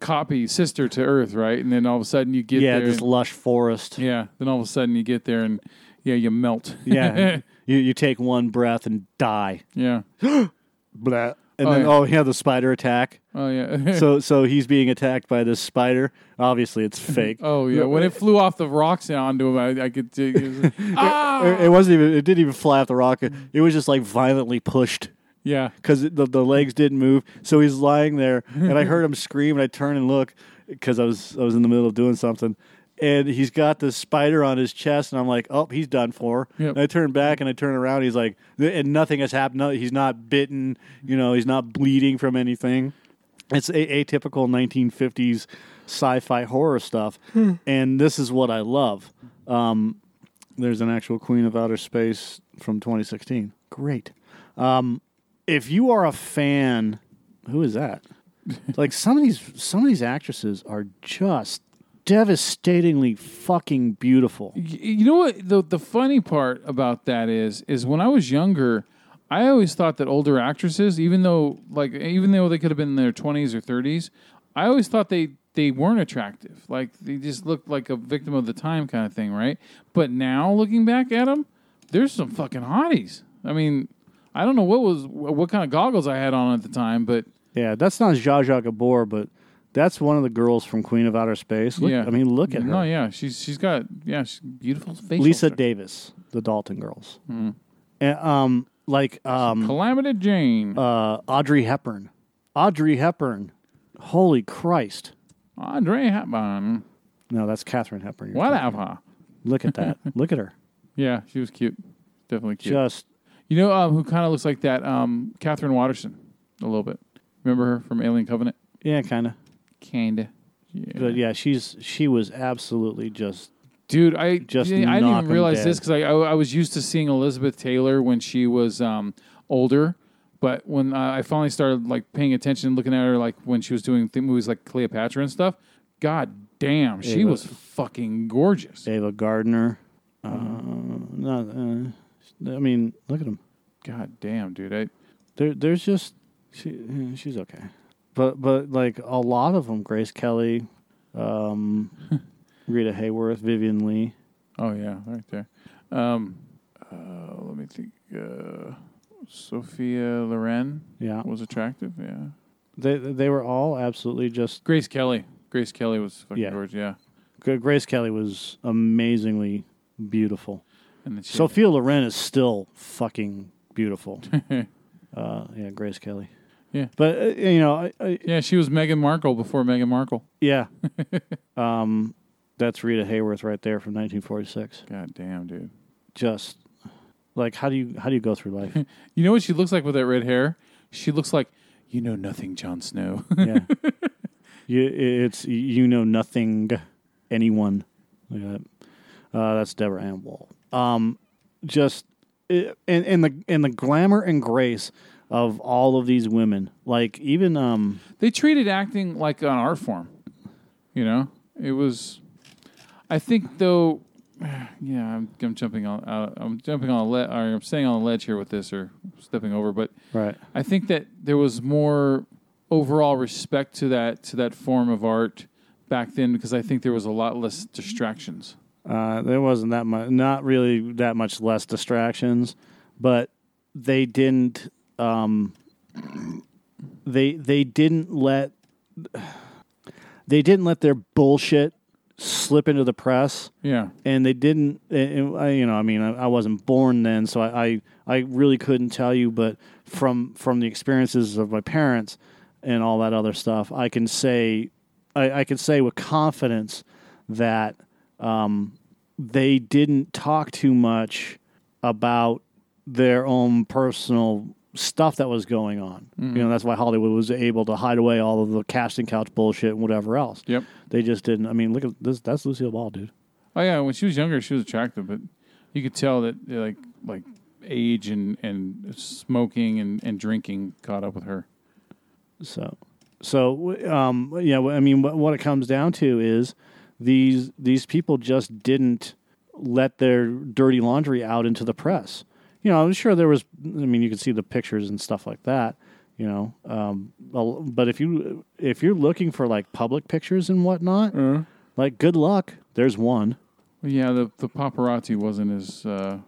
copy sister to Earth, right? And then all of a sudden you get yeah, there, this lush forest. yeah. Then all of a sudden you get there and yeah, you melt. Yeah. you you take one breath and die. yeah. Blah. And Oh, then yeah. oh yeah, the spider attack. Oh yeah. so so he's being attacked by this spider. Obviously, it's fake. oh yeah. When it flew off the rocks and onto him, I, I could. It was- ah! It, it wasn't even. It didn't even fly off the rock. It was just like violently pushed Yeah. because the the legs didn't move. So he's lying there, and I heard him scream, and I turn and look because I was I was in the middle of doing something, and he's got this spider on his chest, and I'm like, oh, he's done for. Yep. And I turn back and I turn around. He's like, and nothing has happened. No, he's not bitten. You know, he's not bleeding from anything. It's a- atypical 1950s sci-fi horror stuff, and this is what I love. Um, there's an actual Queen of Outer Space from 2016. Great. Um, if you are a fan, who is that? like some of these some of these actresses are just devastatingly fucking beautiful. You know what the the funny part about that is is when I was younger, I always thought that older actresses, even though like even though they could have been in their twenties or thirties, I always thought they they weren't attractive. Like they just looked like a victim of the time kind of thing, right? But now looking back at them, there's some fucking hotties. I mean, I don't know what was what kind of goggles I had on at the time, but Yeah, that's not Zsa Zsa Gabor, but that's one of the girls from Queen of Outer Space. Look, yeah, I mean, look at her. No, yeah, she's she's got yeah, she's beautiful face. Lisa structure. Davis, the Dalton girls. Mm. And, um, like um, Calamity Jane, uh, Audrey Hepburn. Audrey Hepburn. Holy Christ! Andre Hepburn. No, that's Katharine Hepburn. you're talking about. Whatever. Look at that. look at her. Yeah, she was cute. Definitely cute. Just you know um, who kind of looks like that? Um, Katherine Waterston, a little bit. Remember her from Alien Covenant? yeah, kind of. Kinda. Yeah. But yeah, she's she was absolutely just Dude, I Just I didn't even realize dead. this because I, I I was used to seeing Elizabeth Taylor when she was um, older, but when uh, I finally started like paying attention, looking at her like when she was doing th- movies like Cleopatra and stuff, god damn, she Ava. was fucking gorgeous. Ava Gardner. Uh, Mm-hmm. not, uh, I mean, look at them. God damn, dude. I, There, there's just she, she's okay, but but like a lot of them, Grace Kelly, um, Rita Hayworth, Vivien Leigh. Oh yeah, right there. Um, uh, let me think. Sophia Loren Yeah, was attractive. Yeah. they they were all absolutely just. Grace Kelly. Grace Kelly was fucking Yeah. gorgeous. Yeah. Gra- Grace Kelly was amazingly beautiful. And then she, Sophia Loren is still fucking beautiful. uh, yeah, Grace Kelly. Yeah. but uh, you know, I, I, yeah, she was Meghan Markle before Meghan Markle. yeah, um, that's Rita Hayworth right there from 1946. God damn, dude. Just like how do you how do you go through life? You know what she looks like with that red hair? She looks like you know nothing, Jon Snow. yeah, you, it's you know nothing, anyone. At that. Uh, that's Deborah Ann Woll. Um, just it, and and the and the glamour and grace of all of these women, like even um, they treated acting like an art form. You know, it was. I think though, yeah, I'm, I'm jumping on. Uh, I'm jumping on a ledge. Or I'm staying on a ledge here with this, or stepping over. But right, I think that there was more overall respect to that to that form of art back then because I think there was a lot less distractions. Uh, there wasn't that much, not really that much less distractions, but they didn't. Um, they they didn't let they didn't let their bullshit slip into the press, Yeah, and they didn't. And, I, you know, I mean, I, I wasn't born then, so I, I I really couldn't tell you. But from from the experiences of my parents and all that other stuff, I can say I, I can say with confidence that um, they didn't talk too much about their own personal stuff that was going on. Mhm. You know, that's why Hollywood was able to hide away all of the casting couch bullshit and whatever else. Yep. They just didn't. I mean, look at this. That's Lucille Ball, dude. Oh yeah, when she was younger, she was attractive, but you could tell that like like age and and smoking and and drinking caught up with her. So, so um, yeah. I mean, what, what it comes down to is these these people just didn't let their dirty laundry out into the press. You know, I'm sure there was. I mean, you could see the pictures and stuff like that. You know, um, but if you if you're looking for like public pictures and whatnot, like good luck. There's one. Yeah, the the paparazzi wasn't as uh,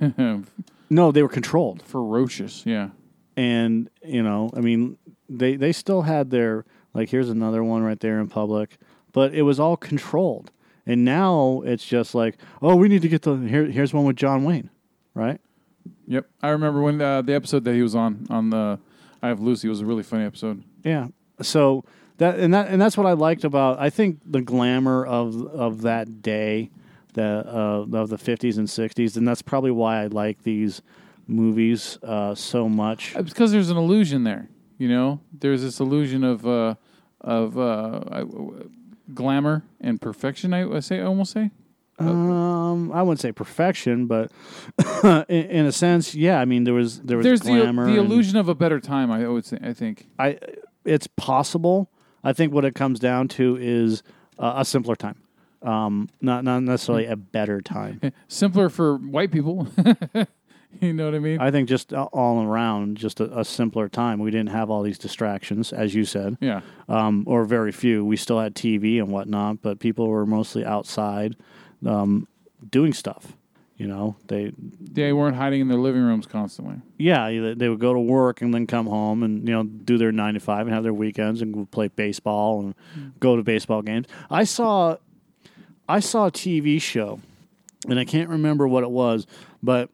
No, they were controlled. ferocious. Yeah, and you know i mean they they still had their like here's another one right there in public but it was all controlled and now it's just like oh we need to get the here, here's one with john wayne right Yep, I remember when uh, the episode that he was on on the I Have Lucy was a really funny episode. yeah so that and that and that's what i liked about i think the glamour of of that day the uh, of the 50s and 60s and that's probably why i like these movies uh, so much It's because there's an illusion there. You know, there's this illusion of uh, of uh, I- glamour and perfection. I would say, I almost say. Um, I wouldn't say perfection, but in, in a sense, yeah. I mean, there was there was There's the, glamour. the and illusion of a better time. I would say. I think. I it's possible. I think what it comes down to is uh, a simpler time, um, not not necessarily a better time. Simpler for white people. you know what I mean? I think just all around, just a, a simpler time. We didn't have all these distractions, as you said. Yeah. Um, or very few. We still had TV and whatnot, but people were mostly outside, um, doing stuff. You know, they They weren't hiding in their living rooms constantly. yeah, they- would go to work and then come home and you know do their nine to five and have their weekends and play baseball and go to baseball games. I saw, I saw a TV show, and I can't remember what it was, but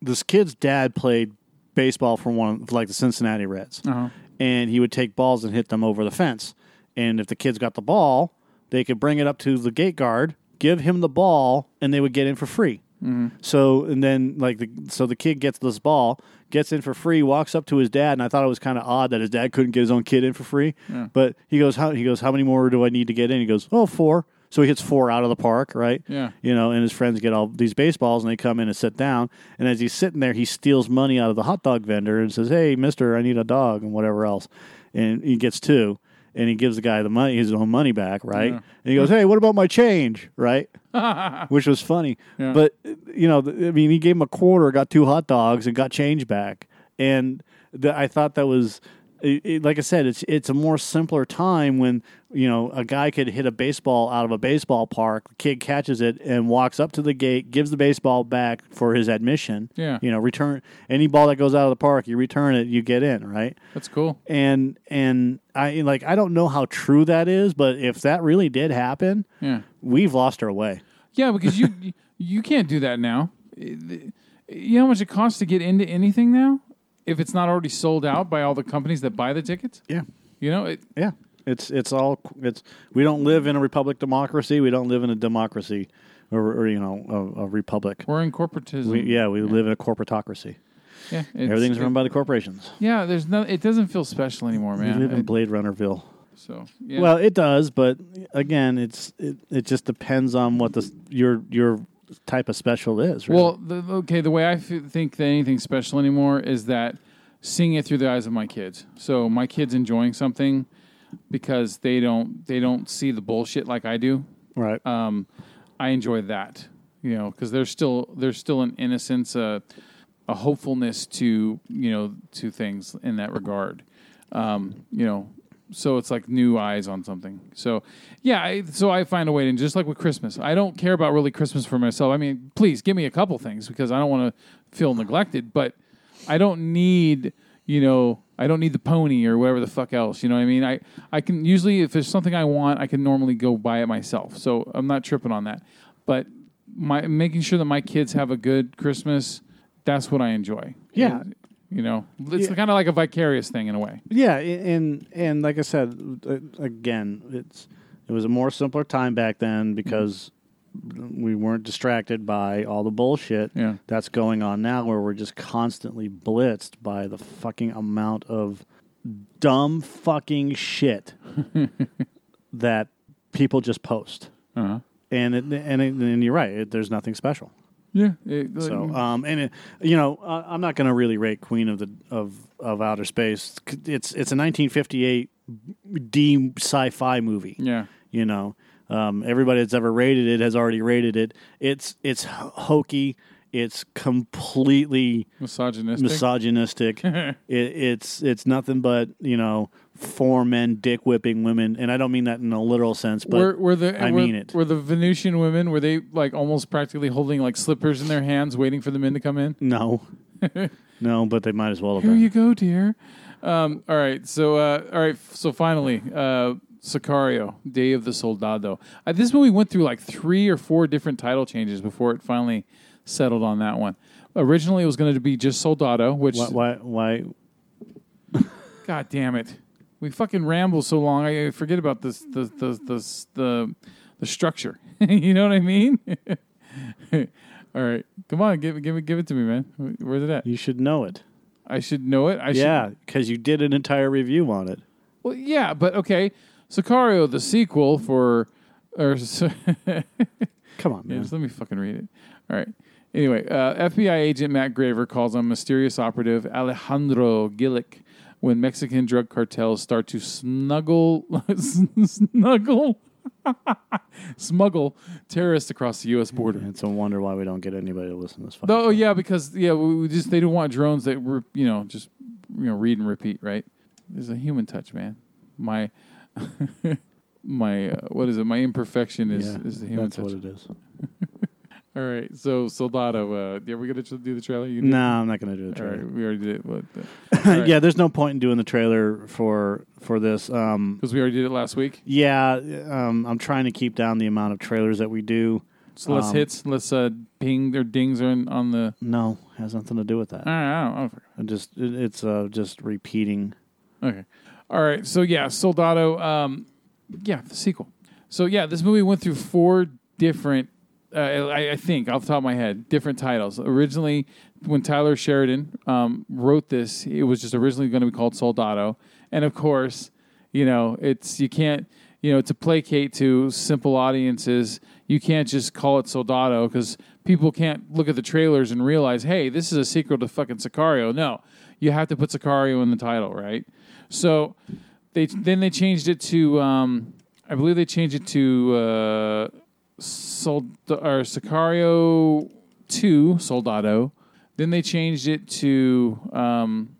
this kid's dad played baseball for one of like the Cincinnati Reds, Uh-huh. and he would take balls and hit them over the fence. And if the kids got the ball, they could bring it up to the gate guard, give him the ball, and they would get in for free. Mm-hmm. So and then like the so the kid gets this ball, gets in for free, walks up to his dad, and I thought it was kind of odd that his dad couldn't get his own kid in for free. Yeah. But he goes, how he goes, how many more do I need to get in? He goes, oh, four. So he hits four out of the park, right? Yeah. You know, and his friends get all these baseballs, and they come in and sit down. And as he's sitting there, he steals money out of the hot dog vendor and says, "Hey, Mister, I need a dog and whatever else." And he gets two, and he gives the guy the money, his own money back, right? Yeah. And he goes, "Hey, what about my change?" Right? Which was funny. Yeah. But you know, I mean, he gave him a quarter, got two hot dogs, and got change back. And the, I thought that was, it, it- like I said, it's it's a more simpler time when you know a guy could hit a baseball out of a baseball park. The kid catches it and walks up to the gate, gives the baseball back for his admission. Yeah. you know, return any ball that goes out of the park, you return it, you get in, right? That's cool. And and I like I don't know how true that is, but if that really did happen, Yeah. we've lost our way. Yeah, because you you- you can't do that now. You know how much it costs to get into anything now if it's not already sold out by all the companies that buy the tickets. Yeah. You know, it, Yeah, it's it's all it's. We don't live in a republic democracy. We don't live in a democracy, or, or you know, a, a republic. we're in corporatism. We, yeah, we live in a corporatocracy. yeah. Everything's run by the corporations. Yeah, there's no. It doesn't feel special anymore, man. we live in It- Blade Runnerville. so yeah. Well, it does, but again, it's it, it just depends on what the your your type of special is. Really. Well, the, okay, the way I f- think that anything's special anymore is that seeing it through the eyes of my kids. So my kids enjoying something because they don't they don't see the bullshit like I do. right. Um, I enjoy that, you know, because there's still there's still an innocence, a a hopefulness to you know to things in that regard. Um, you know, so it's like new eyes on something. So yeah, I, so I find a way to just like with Christmas. I don't care about really Christmas for myself. I mean, please give me a couple things because I don't want to feel neglected, but I don't need you know I don't need the pony or whatever the fuck else. You know what I mean? I I can usually if there's something I want, I can normally go buy it myself. So I'm not tripping on that. But my making sure that my kids have a good Christmas, that's what I enjoy. Yeah. And, you know, it's Yeah. kind of like a vicarious thing in a way. Yeah, and and like I said uh, again, it's it was a more simpler time back then because we weren't distracted by all the bullshit Yeah. that's going on now, where we're just constantly blitzed by the fucking amount of dumb fucking shit that people just post. Uh-huh. And it, and it, and you're right. It, there's nothing special. Yeah. it- So, um, and it, you know, uh, I'm not going to really rate Queen of the of of Outer Space. It's it's a 1958 D sci-fi movie. Yeah. You know, um, everybody that's ever rated it has already rated it. It's it's hokey. It's completely Misogynistic. misogynistic. it, it's it's nothing but you know four men dick whipping women, and I don't mean that in a literal sense, but were, were the I were, mean it. Were the Venusian women were they like almost practically holding like slippers in their hands, waiting for the men to come in? No, no, but they might as well have Here been. you go, dear. Um, all right, so uh, all right, so finally, uh, Sicario, Day of the Soldado. Uh, this movie went through like three or four different title changes before it finally settled on that one. Originally, it was going to be just Soldado, which Why? Why? why God damn it. We fucking ramble so long. I forget about this the the the the, the structure. you know what I mean? All right. Come on, give it give it give it to me, man. Where's it at? you should know it. I should know it. I yeah, because you did an entire review on it. Well, yeah, but okay. Sicario, the sequel for or Come on, Yeah, man. just let me fucking read it. All right. Anyway, uh, FBI agent Matt Graver calls on mysterious operative Alejandro Gillick when Mexican drug cartels start to snuggle, snuggle, smuggle terrorists across the U.S. border. It's a wonder why we don't get anybody to listen to this. Oh yeah, because yeah, we just they don't want drones that were you know just you know read and repeat, right? There's a human touch, man. My my uh, what is it? My imperfection is Yeah, is the human that's touch. what it is. All right, so Soldado, uh, yeah, we're gonna tr- do the trailer. You do? No, I'm not going to do the All trailer. right, we already did it. But, all right. yeah, there's no point in doing the trailer for for this. Um, because we already did it last week. yeah, um, I'm trying to keep down the amount of trailers that we do. So let's Um, hits, let's uh, ping their dings on on the. No, has nothing to do with that. Right, I don't, I It just it, it's uh, just repeating. okay, all right. So yeah, Soldado. Um, yeah, the sequel. So yeah, this movie went through four different. Uh, I, I think off the top of my head, different titles. Originally, when Taylor Sheridan um, wrote this, it was just originally going to be called Soldado, and of course, you know, it's you can't, you know, to placate to simple audiences, you can't just call it Soldado because people can't look at the trailers and realize, hey, this is a sequel to fucking Sicario. No, you have to put Sicario in the title, right? So they then they changed it to, um, I believe they changed it to uh, Sold or Sicario Two Soldado. Then they changed it to um,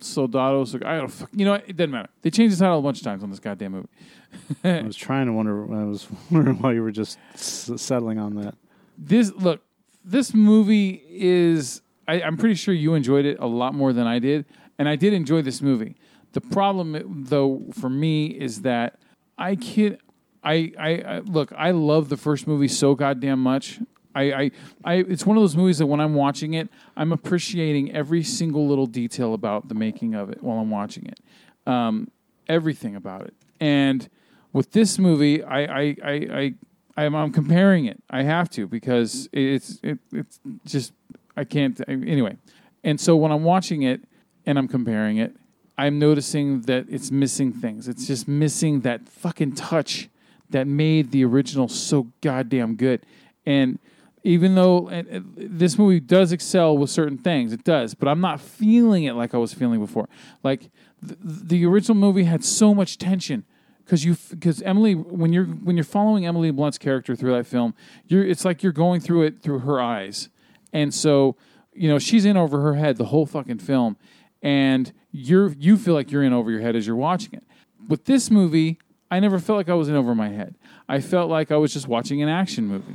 Soldado. So I don't. fuck- You know, what? it doesn't matter. They changed the title a bunch of times on this goddamn movie. I was trying to wonder. I was wondering why you were just s- settling on that. this look this movie is I, i'm pretty sure you enjoyed it a lot more than i did and i did enjoy this movie the problem though for me is that i can I, I i look i love the first movie so goddamn much I, I, I, it's one of those movies that when I'm watching it, I'm appreciating every single little detail about the making of it while I'm watching it, um, everything about it. And with this movie, I, I, I, I I'm, I'm comparing it. I have to because it's it, it's just I can't I, anyway. And so when I'm watching it and I'm comparing it, I'm noticing that it's missing things. It's just missing that fucking touch that made the original so goddamn good. And even though this movie does excel with certain things, it does, but I'm not feeling it like I was feeling before. Like the, the original movie had so much tension because you because Emily when you're when you're following Emily Blunt's character through that film, you're it's like you're going through it through her eyes, and so you know she's in over her head the whole fucking film, and you're you feel like you're in over your head as you're watching it. With this movie, I never felt like I was in over my head. I felt like I was just watching an action movie.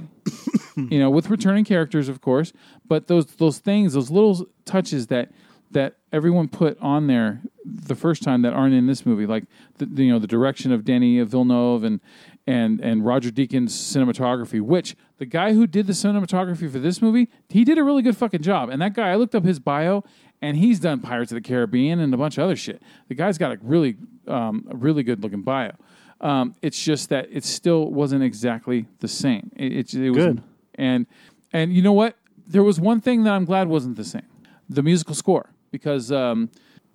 you know, with returning characters, of course, but those those things, those little touches that that everyone put on there the first time that aren't in this movie, like the, the, you know the direction of Denis Villeneuve and and and Roger Deakins' cinematography, which the guy who did the cinematography for this movie, he did a really good fucking job. And that guy, I looked up his bio, and he's done Pirates of the Caribbean and a bunch of other shit. The guy's got a really um, a really good looking bio. Um, it's just that it still wasn't exactly the same. It, it, it was, Good. And and you know what? There was one thing that I'm glad wasn't the same: the musical score, because um,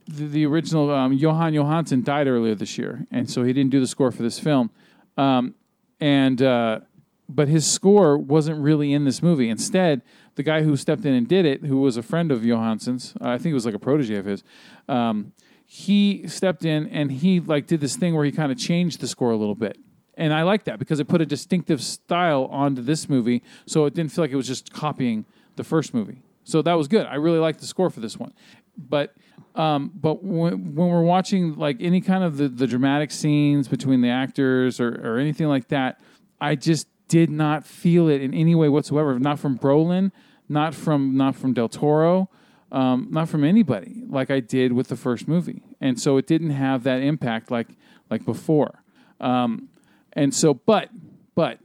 the, the original um, Jóhann Jóhannsson died earlier this year, and so he didn't do the score for this film. Um, and uh, but his score wasn't really in this movie. Instead, the guy who stepped in and did it, who was a friend of Jóhannsson's, uh, I think it was like a protege of his. Um, he stepped in and he like did this thing where he kind of changed the score a little bit. And I like that because it put a distinctive style onto this movie, so it didn't feel like it was just copying the first movie. So that was good. I really liked the score for this one. But um, but when, when we're watching like any kind of the, the dramatic scenes between the actors or, or anything like that, I just did not feel it in any way whatsoever. Not from Brolin, not from not from Del Toro, um, not from anybody like I did with the first movie. And so it didn't have that impact like like before. Um, and so, but but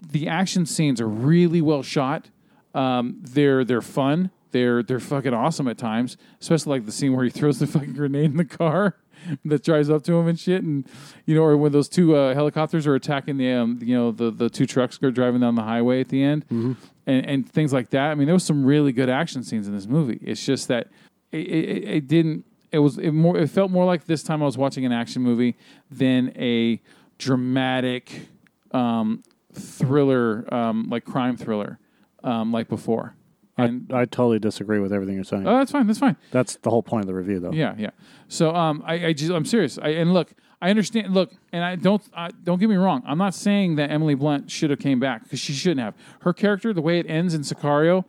the action scenes are really well shot. Um, they're they're fun. They're they're fucking awesome at times, especially like the scene where he throws the fucking grenade in the car that drives up to him and shit, and you know, or when those two uh, helicopters are attacking the um, you know the the two trucks are driving down the highway at the end, and, and things like that. I mean, there was some really good action scenes in this movie. It's just that it, it, it didn't. It was it more. It felt more like this time I was watching an action movie than a dramatic um, thriller, um, like crime thriller, um, like before. I, I totally disagree with everything you're saying. Oh, that's fine. That's fine. That's the whole point of the review, though. Yeah, yeah. So, um, I, I just, I'm serious. I, and look, I understand. Look, and I don't, I, don't get me wrong. I'm not saying that Emily Blunt should have came back because she shouldn't have. Her character, the way it ends in Sicario,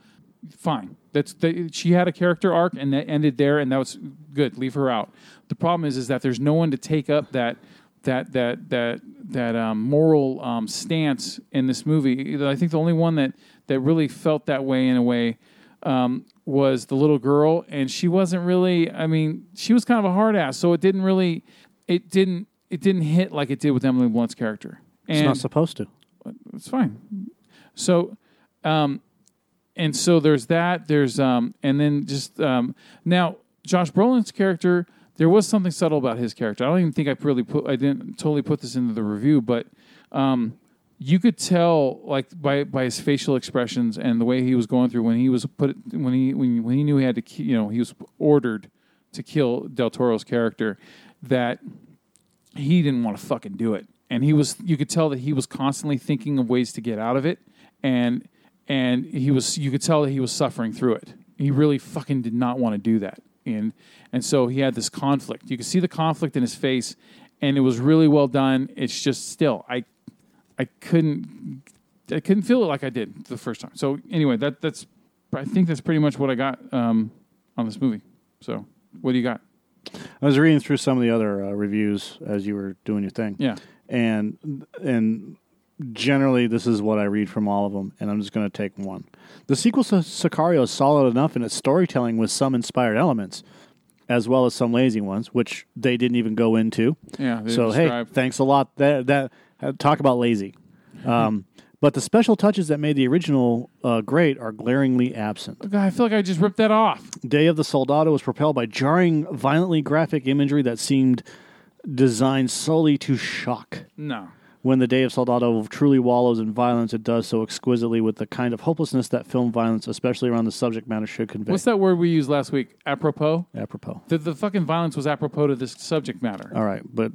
fine. That's the, she had a character arc and that ended there, and that was good. Leave her out. The problem is, is that there's no one to take up that that that that that um, moral um, stance in this movie. I think the only one that that really felt that way in a way um, was the little girl, and she wasn't really. I mean, she was kind of a hard ass, so it didn't really, it didn't, it didn't hit like it did with Emily Blunt's character. It's not supposed to. It's fine. So, um, and so there's that. There's um, and then just um, now Josh Brolin's character. There was something subtle about his character. I don't even think I really put. I didn't totally put this into the review, but um, you could tell like by by his facial expressions and the way he was going through when he was put when he when, when he knew he had to you know he was ordered to kill Del Toro's character that he didn't want to fucking do it. And he was you could tell that he was constantly thinking of ways to get out of it and and he was you could tell that he was suffering through it. He really fucking did not want to do that. And and so he had this conflict. You could see the conflict in his face and it was really well done. It's just still i i couldn't i couldn't feel it like i did the first time so anyway that that's i think that's pretty much what i got um, on this movie so what do you got I was reading through some of the other uh, reviews as you were doing your thing. Yeah. And and generally this is what I read from all of them, and I'm just going to take one. The sequel to Sicario is solid enough in its storytelling with some inspired elements, as well as some lazy ones, which they didn't even go into. Yeah, So hey, thanks a lot. That that talk about lazy. Um, but the special touches that made the original uh, great are glaringly absent. God, i feel like i just ripped that off Day of the Soldado was propelled by jarring, violently graphic imagery that seemed designed solely to shock. no When the Day of Soldado truly wallows in violence, it does so exquisitely with the kind of hopelessness that film violence, especially around the subject matter, should convey. what's that word we used last week apropos Apropos. the, the fucking violence was apropos to this subject matter All right, but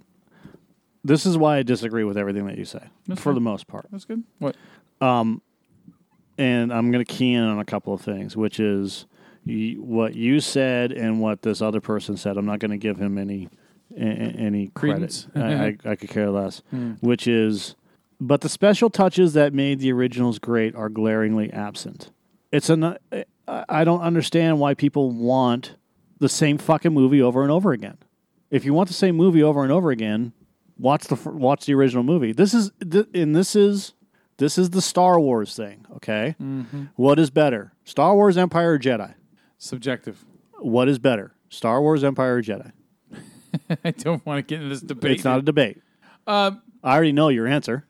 this is why I disagree with everything that you say, That's for fine. the most part. that's good what Um, and I'm going to key in on a couple of things, which is y- what you said and what this other person said. I'm not going to give him any a- a- any Credence. credit. I, I, I could care less. Hmm. Which is, but the special touches that made the originals great are glaringly absent. It's an. I I don't understand why people want the same fucking movie over and over again. If you want the same movie over and over again, watch the watch the original movie. This is th- and this is this is the Star Wars thing. Okay, Mhm. What is better, Star Wars, Empire, or Jedi? subjective What is better, Star Wars, Empire, or Jedi? i don't want to get into this debate It's not a debate. um, I already know your answer.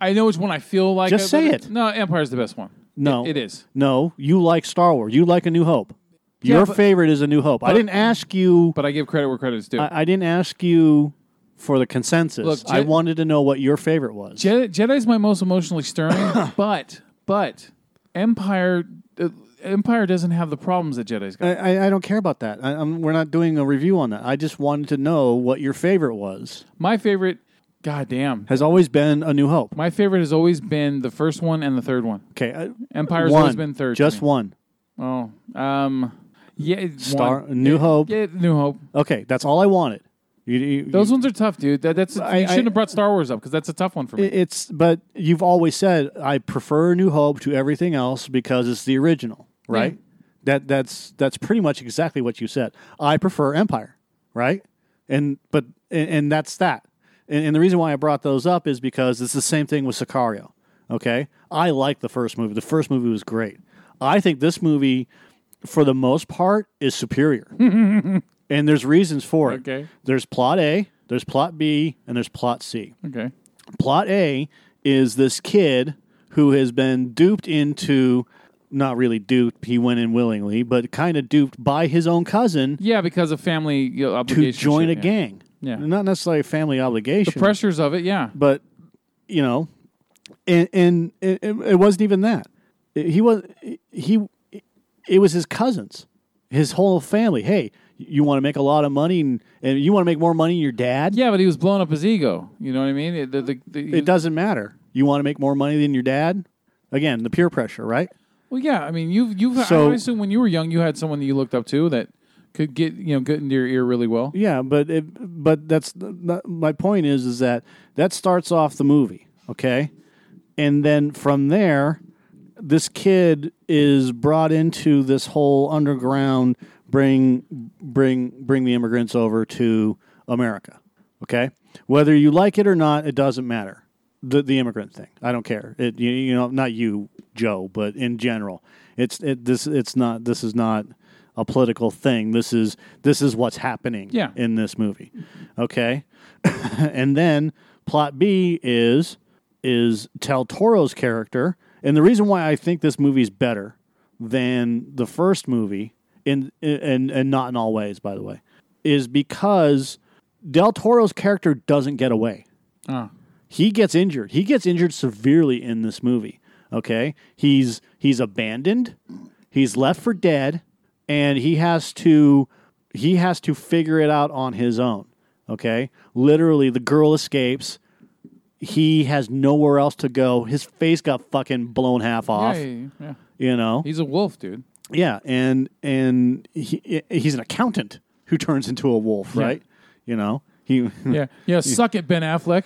i know which one i feel like Just I- say it. no empire's the best one No, It- it is No, you like Star Wars. You like A New Hope. Yeah, Your but- favorite is A New Hope. I didn't ask you. but i give credit where credit is due I, I didn't ask you for the consensus. Look, I wanted to know what your favorite was. Jedi, Jedi's my most emotionally stirring, but but Empire uh, Empire doesn't have the problems that Jedi's got. I, I, I don't care about that. I, I'm, we're not doing a review on that. I just wanted to know what your favorite was. My favorite, goddamn, Has always been A New Hope. my favorite has always been the first one and the third one. Okay, uh, Empire's one, always been third. to Just me. one. Oh, um, yeah, Star one. New Hope. Yeah, New Hope. Okay, that's all I wanted. You, you- Those ones are tough, dude. That, that's I- you shouldn't I- have brought Star Wars up because that's a tough one for me. It's but you've always said I prefer New Hope to everything else because it's the original, right? That that's that's pretty much exactly what you said. I prefer Empire, right? And but and, and that's that. And, and the reason why I brought those up is because it's the same thing with Sicario. Okay, I like the first movie. The first movie was great. I think this movie, for the most part, is superior. and there's reasons for it. Okay. There's plot A, there's plot B, and there's plot C. okay. Plot A is this kid who has been duped into, not really duped, he went in willingly, but kind of duped by his own cousin Yeah, because of family you know, to join shit, a yeah. gang. Yeah. Not necessarily a family The obligation. pressures of it, yeah. but, you know, and, and it, it it wasn't even that. He was, he, it was his cousins, his whole family. Hey, you want to make a lot of money and, and you want to make more money than your dad? Yeah, but he was blowing up his ego. You know what I mean? It, the, the, the, It doesn't matter. You want to make more money than your dad? Again, the peer pressure, right? Well, yeah. I mean, you've you've. So- I assume when you were young, you had someone that you looked up to that could get you know get into your ear really well. Yeah, but it, but that's my point is is that that starts off the movie, okay, and then from there, this kid is brought into this whole underground bring bring bring the immigrants over to America, okay. Whether you like it or not, it doesn't matter. The the immigrant thing, I don't care. It you, you know not you Joe, but in general, it's it this it's not this is not a political thing. This is this is what's happening Yeah. in this movie. Okay? and then plot B is is Del Toro's character. And the reason why I think this movie is better than the first movie in and and not in all ways by the way is because Del Toro's character doesn't get away Oh. he gets injured. He gets injured severely in this movie. Okay, he's he's abandoned. He's left for dead, and he has to he has to figure it out on his own. Okay, literally, the girl escapes. He has nowhere else to go. His face got fucking blown half off. Yeah, yeah, yeah. You know, He's a wolf, dude. Yeah, and and he, he's an accountant who turns into a wolf, Yeah. right? You know, he Yeah, yeah. Suck it, Ben Affleck.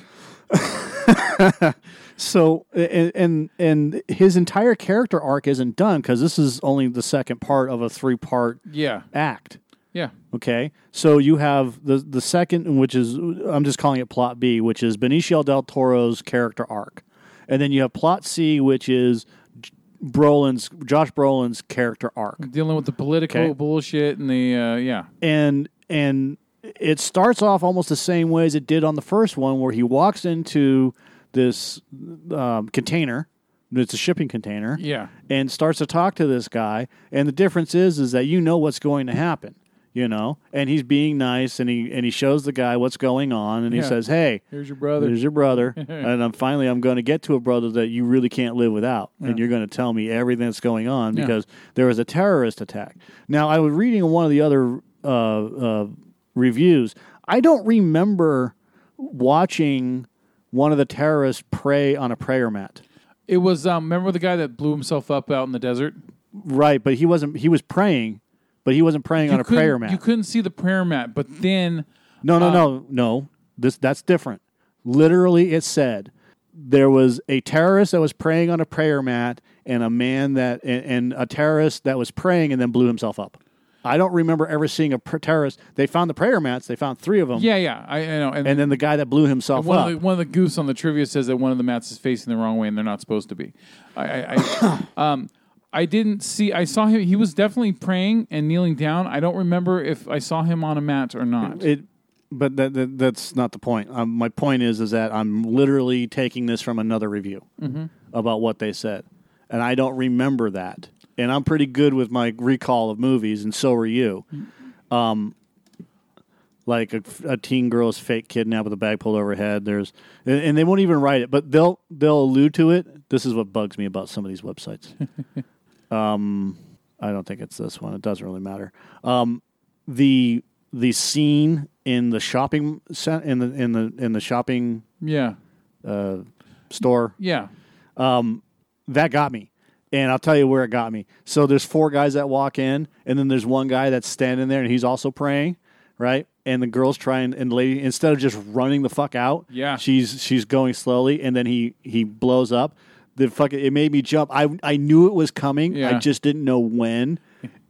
So and and, and his entire character arc isn't done because this is only the second part of a three part Yeah, act. yeah. Okay, so you have the the second, which is I'm just calling it plot B, which is Benicio del Toro's character arc, and then you have plot C, which is Brolin's Josh Brolin's character arc. Dealing with the political Okay. bullshit and the uh, yeah. and and it starts off almost the same way as it did on the first one, where he walks into this um, container. It's a shipping container. Yeah. and starts to talk to this guy. And the difference is, is that you know what's going to happen. You know, and he's being nice, and he and he shows the guy what's going on, and he Yeah. says, "Hey, Here's your brother. Here's your brother, and I'm finally I'm going to get to a brother that you really can't live without, and you're going to tell me everything that's going on Yeah. because there was a terrorist attack. Now I was reading one of the other uh, uh, reviews. I don't remember watching one of the terrorists pray on a prayer mat. It was um. Remember the guy that blew himself up out in the desert? Right, but he wasn't. He was praying, but he wasn't praying on a couldn't- prayer mat. You couldn't see the prayer mat, but then No, no, Uh, no, no. This that's different. Literally, it said there was a terrorist that was praying on a prayer mat, and a man that and, and a terrorist that was praying and then blew himself up. I don't remember ever seeing a pr- terrorist. They found the prayer mats. They found three of them. yeah, yeah. I, I know. And, And then the guy that blew himself one up. of the one of the goofs on the trivia says that one of the mats is facing the wrong way, and they're not supposed to be. I, I, I um. I didn't see. I saw him. He was definitely praying and kneeling down. I don't remember if I saw him on a mat or not. it, but that, that that's not the point. Um, my point is is that I'm literally taking this from another review Mhm. about what they said, and I don't remember that. And I'm pretty good with my recall of movies, and so are you. Um, like a, a teen girl is fake kidnapped with a bag pulled over her head. There's and, and they won't even write it, but they'll they'll allude to it. This is what bugs me about some of these websites. um, I don't think it's this one. It doesn't really matter. Um, the the scene in the shopping cent- in the in the in the shopping Yeah. uh, store Yeah. um, that got me. And I'll tell you where it got me. So there's four guys that walk in, and then there's one guy that's standing there, and he's also praying, right? And the girl's trying, and the lady instead of just running the fuck out, Yeah. she's she's going slowly, and then he he blows up. The fuck it made me jump. I I knew it was coming. I just didn't know when,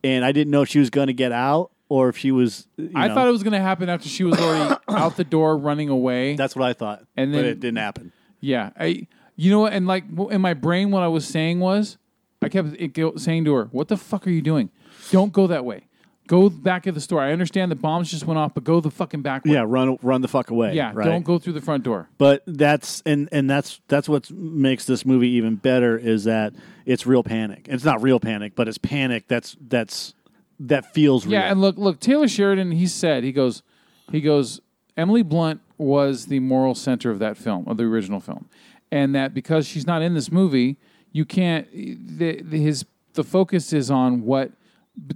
and I didn't know if she was going to get out or if she was. you I know. thought it was going to happen after she was already out the door running away. That's what I thought, And but then it didn't happen. Yeah, I. You know what? And like w- in my brain, what I was saying was, I kept it go- saying to her, "What the fuck are you doing? Don't go that way. Go back of the store. I understand the bombs just went off, but go the fucking back way. Yeah, run run the fuck away. yeah. right? Don't go through the front door. But that's and and that's that's what makes this movie even better is that it's real panic. It's not real panic, but it's panic that's that's that feels real. Yeah, and look, look, Taylor Sheridan. He said he goes, he goes. Emily Blunt was the moral center of that film, of the original film, and that because she's not in this movie, you can't. The, the, his the focus is on what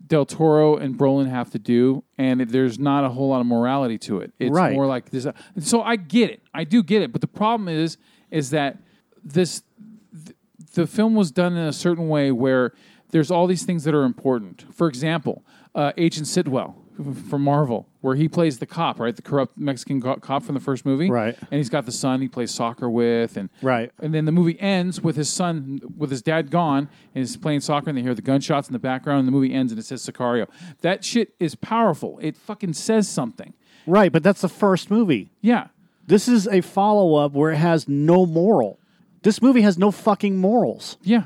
Del Toro and Brolin have to do, and it, there's not a whole lot of morality to it. It's Right. more like this. So I get it. I do get it. But the problem is, is that this the film was done in a certain way where there's all these things that are important. For example, uh, Agent Sitwell from Marvel, where he plays the cop, right, the corrupt Mexican co- cop from the first movie, Right. And he's got the son he plays soccer with, and Right. And then the movie ends with his son, with his dad gone, and he's playing soccer, and they hear the gunshots in the background, and the movie ends, and it says Sicario. That shit is powerful. It fucking says something. Right, but that's the first movie. Yeah. This is a follow up where it has no moral. This movie has no fucking morals. Yeah.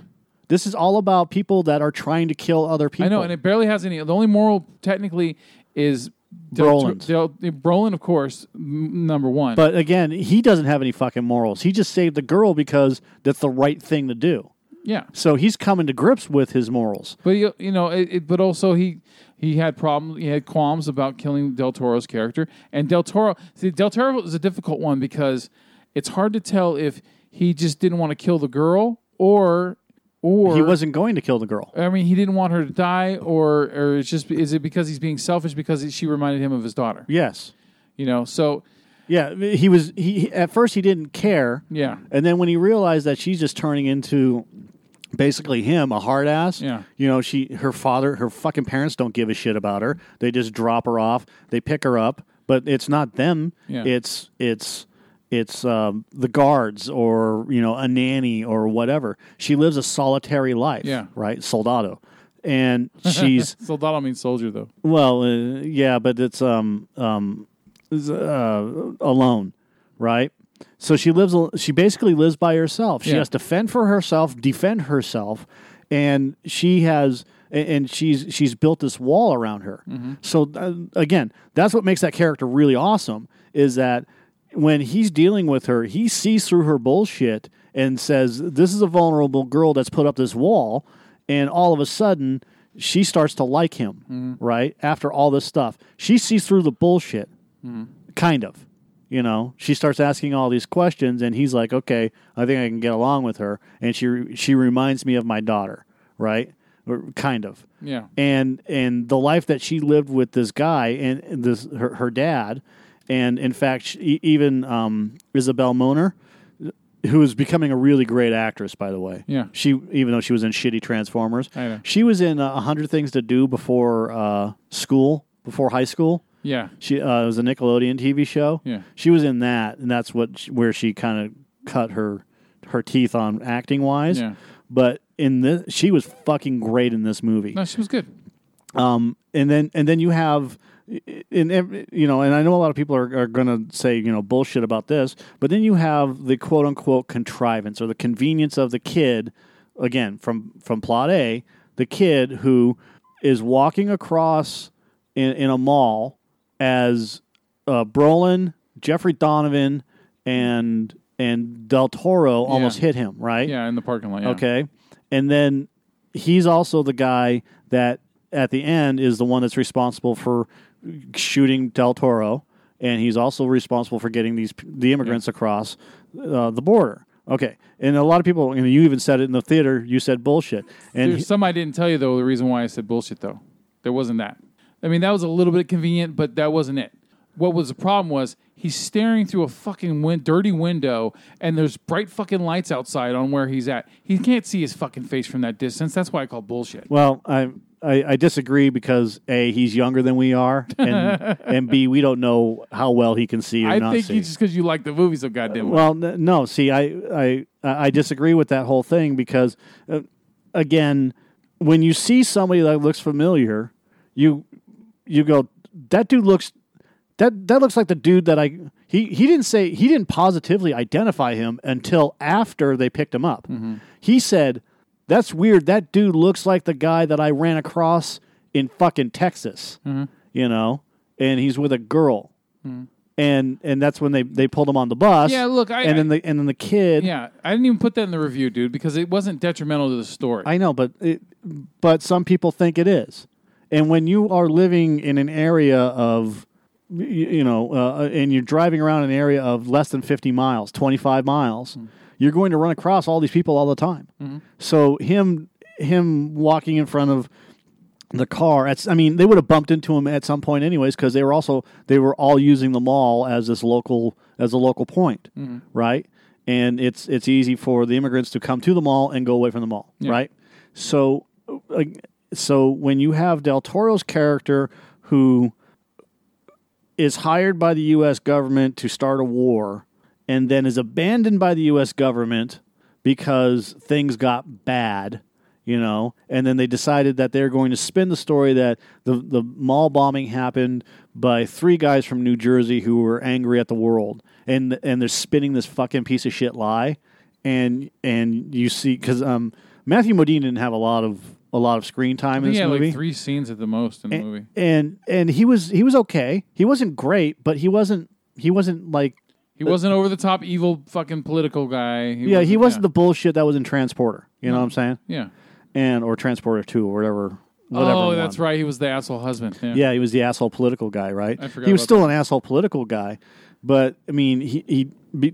This is all about people that are trying to kill other people. I know, and it barely has any. The only moral, technically, is Del- Brolin's. Del- Brolin, of course, m- number one. but again, he doesn't have any fucking morals. He just saved the girl because that's the right thing to do. yeah, So he's coming to grips with his morals. but you, you know, it, it, but also he he had problems. He had qualms about killing Del Toro's character, and Del Toro. See, Del Toro is a difficult one because it's hard to tell if he just didn't want to kill the girl or or he wasn't going to kill the girl. I mean, he didn't want her to die, or or it's just is it because he's being selfish because she reminded him of his daughter? Yes. You know, so Yeah, he was. He at first he didn't care. Yeah. and then when he realized that she's just turning into basically him, a hard ass. Yeah. you know, she her father, her fucking parents don't give a shit about her. They just drop her off. They pick her up, but it's not them. Yeah. It's it's it's um, the guards or you know a nanny or whatever. She lives a solitary life. Yeah. right, soldado, and she's soldado means soldier though. well, uh, yeah, but it's um um uh, alone, right? So she lives. She basically lives by herself. She Yeah. has to fend for herself, defend herself, and she has and she's she's built this wall around her. So uh, again, that's what makes that character really awesome. Is that when he's dealing with her, he sees through her bullshit and says, "This is a vulnerable girl that's put up this wall," and all of a sudden. She starts to like him, mm-hmm. right? After all this stuff, she sees through the bullshit mm-hmm. kind of you know she starts asking all these questions and he's like okay i think i can get along with her and she she reminds me of my daughter right or kind of Yeah. and and the life that she lived with this guy and and this her, her dad and in fact even um, isabel moner who is becoming a really great actress by the way Yeah. she even though she was in shitty transformers I know. she was in a hundred things to do before uh, school before high school Yeah. she uh, it was a Nickelodeon TV show. Yeah. she was in that, and that's what she, where she kind of cut her her teeth on acting wise. Yeah. But in this, she was fucking great in this movie. No, she was good. Um, and then and then you have, in every, you know, and I know a lot of people are, are going to say you know bullshit about this, but then you have the quote unquote contrivance or the convenience of the kid, again from from plot A, the kid who is walking across in, in a mall as uh, Brolin, Jeffrey Donovan, and and Del Toro almost hit him right. Yeah, in the parking lot. Yeah. Okay. And then he's also the guy that at the end is the one that's responsible for shooting Del Toro, and he's also responsible for getting these the immigrants across uh, the border. Okay, and a lot of people, and you even said it in the theater. You said bullshit, and There's some I didn't tell you though. The reason why I said bullshit though, there wasn't that. I mean, that was a little bit convenient, but that wasn't it. What was the problem was he's staring through a fucking win- dirty window, and there's bright fucking lights outside on where he's at. He can't see his fucking face from that distance. That's why I call bullshit. Well, I, I I disagree because a he's younger than we are, and and b we don't know how well he can see or I not think see. you just because you like the movie so goddamn well, n- no. See, I I I disagree with that whole thing because, uh, again, when you see somebody that looks familiar, you you go, that dude looks that that looks like the dude that I he he didn't say he didn't positively identify him until after they picked him up. He said, "That's weird. That dude looks like the guy that I ran across in fucking Texas." Mm-hmm. You know, and he's with a girl. Mm-hmm. And and that's when they, they pulled him on the bus. Yeah, look, I- and then the and then the kid. Yeah, I didn't even put that in the review, dude, because it wasn't detrimental to the story. I know, but it, but some people think it is. And when you are living in an area of, y- you know, uh, and you're driving around an area of less than 50 miles, 25 miles, mm. You're going to run across all these people all the time. So him him walking in front of the car. It's, I mean, they would have bumped into him at some point, anyways, because they were also they were all using the mall as this local as a local point, Mhm. right? And it's it's easy for the immigrants to come to the mall and go away from the mall, Yeah. right? So, uh, so when you have Del Toro's character who is hired by the U.S. government to start a war, and then is abandoned by the U.S. government because things got bad, you know, and then they decided that they're going to spin the story that the the mall bombing happened by three guys from New Jersey who were angry at the world, and and they're spinning this fucking piece of shit lie, and and you see because um Matthew Modine didn't have a lot of a lot of screen time in this had movie like three scenes at the most in the movie. and and he was he was okay. He wasn't great, but he wasn't he wasn't like He wasn't over the top evil fucking political guy. yeah he wasn't the bullshit that was in Transporter. You know what I'm saying? Yeah. And or Transporter Two or whatever. Whatever oh, one. that's right. He was the asshole husband. Yeah. Yeah, he was the asshole political guy, right? I forgot he was still an asshole political guy, but I mean, he he be,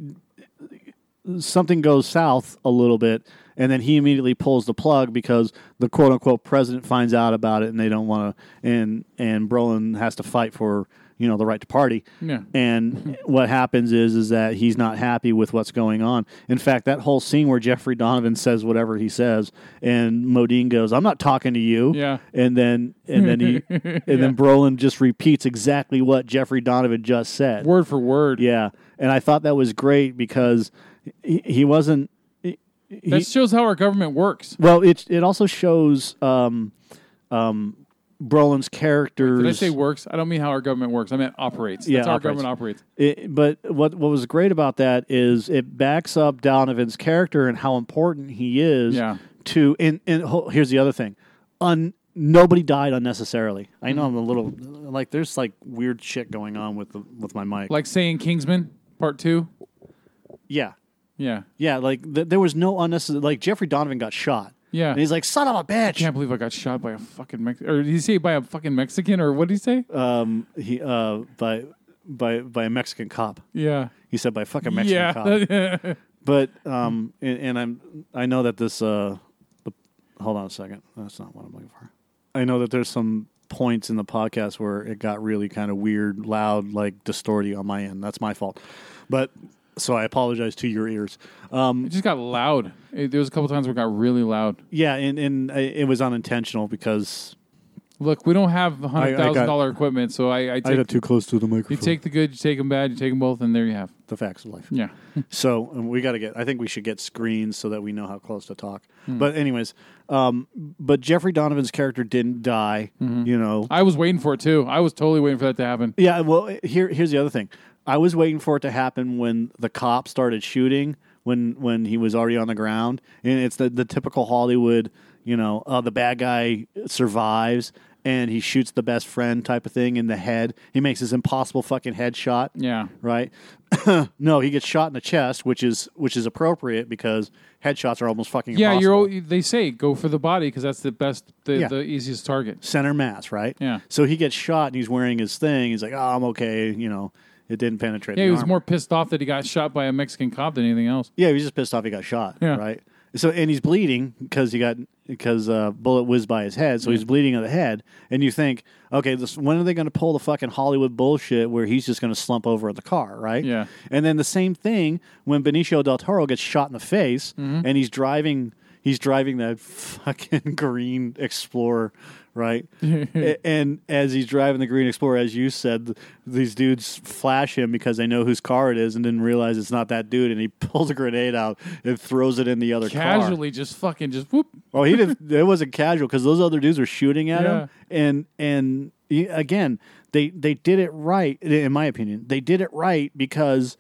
something goes south a little bit, and then he immediately pulls the plug because the quote unquote president finds out about it, and they don't want to, and and Brolin has to fight for you know the right to party. Yeah. And what happens is is that he's not happy with what's going on. In fact, that whole scene where Jeffrey Donovan says whatever he says, and Modine goes, "I'm not talking to you." Yeah. And then and then he and then Brolin just repeats exactly what Jeffrey Donovan just said, word for word. Yeah. And I thought that was great because he, he wasn't. he- That shows how our government works. well, it it also shows um, um, Brolin's characters. Did I say works? I don't mean how our government works. I meant operates. Yeah, That's how our government operates. It, but what what was great about that is it backs up Donovan's character and how important he is Yeah. to. And, and here's the other thing: Un, nobody died unnecessarily. I know I'm a little like there's like weird shit going on with the with my mic. Like saying Kingsman Part Two. yeah, Yeah. yeah. Like th- there was no unnecessary. Like Jeffrey Donovan got shot. Yeah. and he's like, "Son of a bitch." I can't believe I got shot by a fucking Mexican. Or did he say by a fucking Mexican? Or what did he say? Um, he uh by by by a Mexican cop. Yeah. He said by a fucking Mexican Yeah. cop. but um, and, and I'm I know that this uh, the, hold on a second. That's not what I'm looking for. I know that there's some points in the podcast where it got really kind of weird, loud, like distorty on my end. That's my fault. But so I apologize to your ears. Um, It just got loud. It, there was a couple times where it got really loud. yeah, and and it was unintentional because Look, we don't have hundred thousand got- equipment, so I, I I got too close to the microphone. you take the good, you take them bad, you take them both, and there you have the facts of life. Yeah. So um, we got to get. I think we should get screens so that we know how close to talk. Hmm. But anyways, um, but Jeffrey Donovan's character didn't die. Mm-hmm. You know, I was waiting for it too. I was totally waiting for that to happen. Yeah, well, here here's the other thing. I was waiting for it to happen when the cop started shooting when when he was already on the ground, and it's the the typical Hollywood, you know, uh, the bad guy survives, and he shoots the best friend type of thing in the head. He makes his impossible fucking headshot. Yeah. Right? no, he gets shot in the chest, which is which is appropriate because headshots are almost fucking Yeah, impossible. you're. They say go for the body because that's the best, the, Yeah. the easiest target. center mass, right? Yeah. So he gets shot and he's wearing his thing. He's like, "Oh, I'm okay." You know, it didn't penetrate. Yeah, he was armor. more pissed off that he got shot by a Mexican cop than anything else. Yeah, he was just pissed off he got shot. Yeah. Right. So and he's bleeding because he got because uh, bullet whizzed by his head. So he's bleeding on the head, and you think, okay, this, when are they going to pull the fucking Hollywood bullshit where he's just going to slump over in the car, right? Yeah. And then the same thing when Benicio del Toro gets shot in the face, Mhm. and he's driving. He's driving that fucking green Explorer, right? And as he's driving the green Explorer, as you said, these dudes flash him because they know whose car it is, and didn't realize it's not that dude. And he pulls a grenade out and throws it in the other car. Casually, just fucking, just whoop. Oh, he didn't. It wasn't casual because those other dudes were shooting at Yeah. him, and and he- again, they they did it right. In my opinion, they did it right because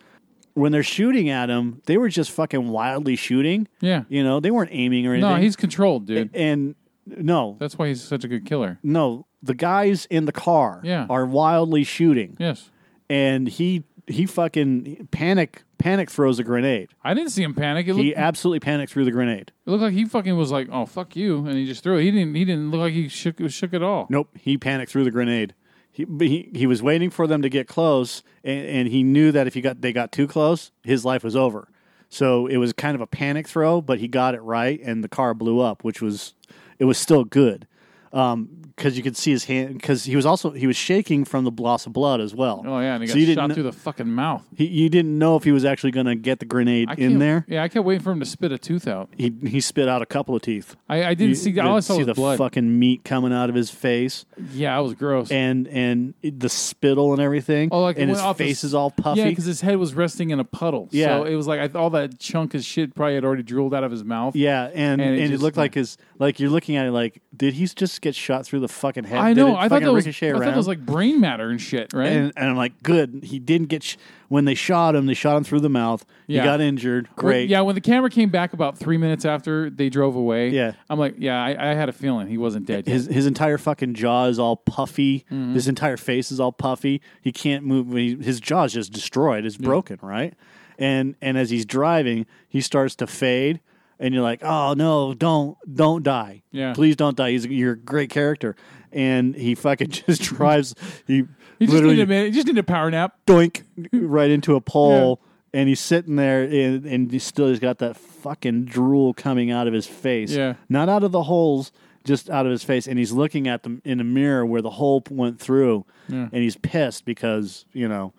when they're shooting at him, they were just fucking wildly shooting. Yeah. you know, they weren't aiming or anything. No, he's controlled, dude. and no, That's why he's such a good killer. no, the guys in the car Yeah. are wildly shooting. Yes. and he he fucking panic panic throws a grenade. I didn't see him panic. It looked, He absolutely panicked through the grenade. it looked like he fucking was like, "Oh fuck you," and he just threw it. He didn't. He didn't look like he shook shook at all. Nope, he panicked through the grenade. He, but he he was waiting for them to get close, and, and he knew that if he got they got too close, his life was over. So it was kind of a panic throw, but he got it right, and the car blew up, which was it was still good um, because you could see his hand because he was also he was shaking from the loss of blood as well. Oh yeah, and he So got you didn't shot through the fucking mouth. He, you didn't know if he was actually going to get the grenade I in there. Yeah, I kept waiting for him to spit a tooth out. He he spit out a couple of teeth. I, I didn't You- see. All I saw see the blood. fucking meat coming out of his face. Yeah, it was gross. and and the spittle and everything. Oh, like and his face his- is all puffy. Yeah, because his head was resting in a puddle. Yeah. so it was like I, all that chunk of shit probably had already drooled out of his mouth. Yeah, and and, it, just- looked like his like you're looking at it like did he just get shot through the fucking head? I know. I thought that was. I thought that was like brain matter and shit, right? And, and I'm like, good. He didn't get sh- when they shot him. They shot him through the mouth. Yeah. He got injured. When- Great. yeah, when the camera came back about three minutes after they drove away, Yeah. I'm like, yeah, I, I had a feeling he wasn't dead. Yet. His his entire fucking jaw is all puffy. Mhm. His entire face is all puffy. He can't move. He, his jaw is just destroyed. It's broken, right? And and as he's driving, he starts to fade, and you're like, oh no, don't don't die. Yeah. please don't die. He's you're a great character, and he fucking just drives. He just literally needed a minute. He just needed a power nap. doink right into a pole. And he's sitting there, and, and he still he's got that fucking drool coming out of his face. Yeah. not out of the holes, just out of his face. And he's looking at them in a mirror where the hole went through, Yeah. and he's pissed because you know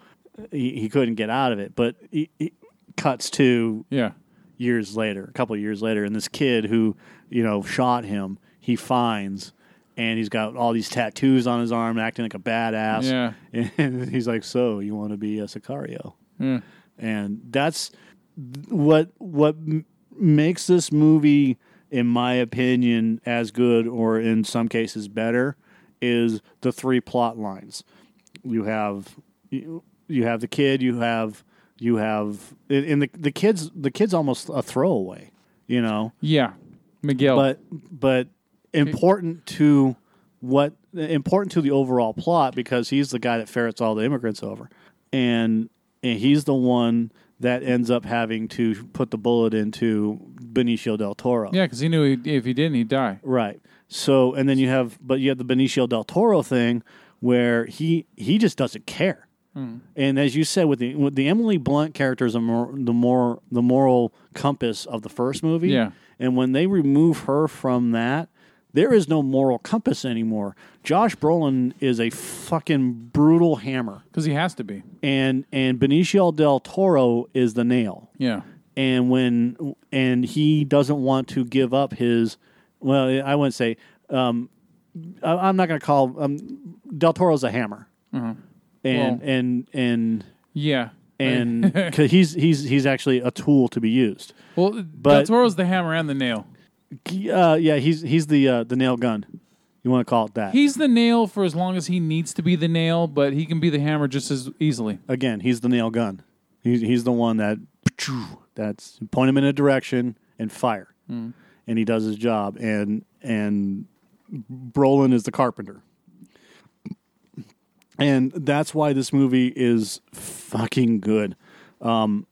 he, he couldn't get out of it. But he, he cuts to Yeah. Years later, a couple of years later, and this kid who you know shot him, he finds. And he's got all these tattoos on his arm, acting like a badass. Yeah. And he's like, "So you want to be a Sicario?" Yeah. and that's what what m- makes this movie in my opinion as good or in some cases better is the three plot lines you have you, you have the kid you have you have and the the kids the kid's almost a throwaway you know Yeah, Miguel. but but important to what important to the overall plot because he's the guy that ferrets all the immigrants over, and and he's the one that ends up having to put the bullet into Benicio del Toro. yeah, because he knew he, if he didn't, he'd die. Right. So and then you have but you have the Benicio del Toro thing where he he just doesn't care. Hmm. And as you said, with the with the Emily Blunt character is more, the more the moral compass of the first movie. Yeah. And when they remove her from that, there is no moral compass anymore. Josh Brolin is a fucking brutal hammer, Because he has to be. and and Benicio del Toro is the nail. Yeah. And when and he doesn't want to give up his, well, I wouldn't say. Um, I, I'm not going to call um, del Toro's a hammer, Mhm. And Well- and and Yeah. and cause he's he's he's actually a tool to be used. Well, But- Toro's the hammer and the nail. Uh, yeah, he's he's the uh, the nail gun. You want to call it that? He's the nail for as long as he needs to be the nail, but he can be the hammer just as easily. Again, he's the nail gun. He's he's the one that that's point him in a direction and fire, Mm. and he does his job. And and Brolin is the carpenter. And that's why this movie is fucking good. Um,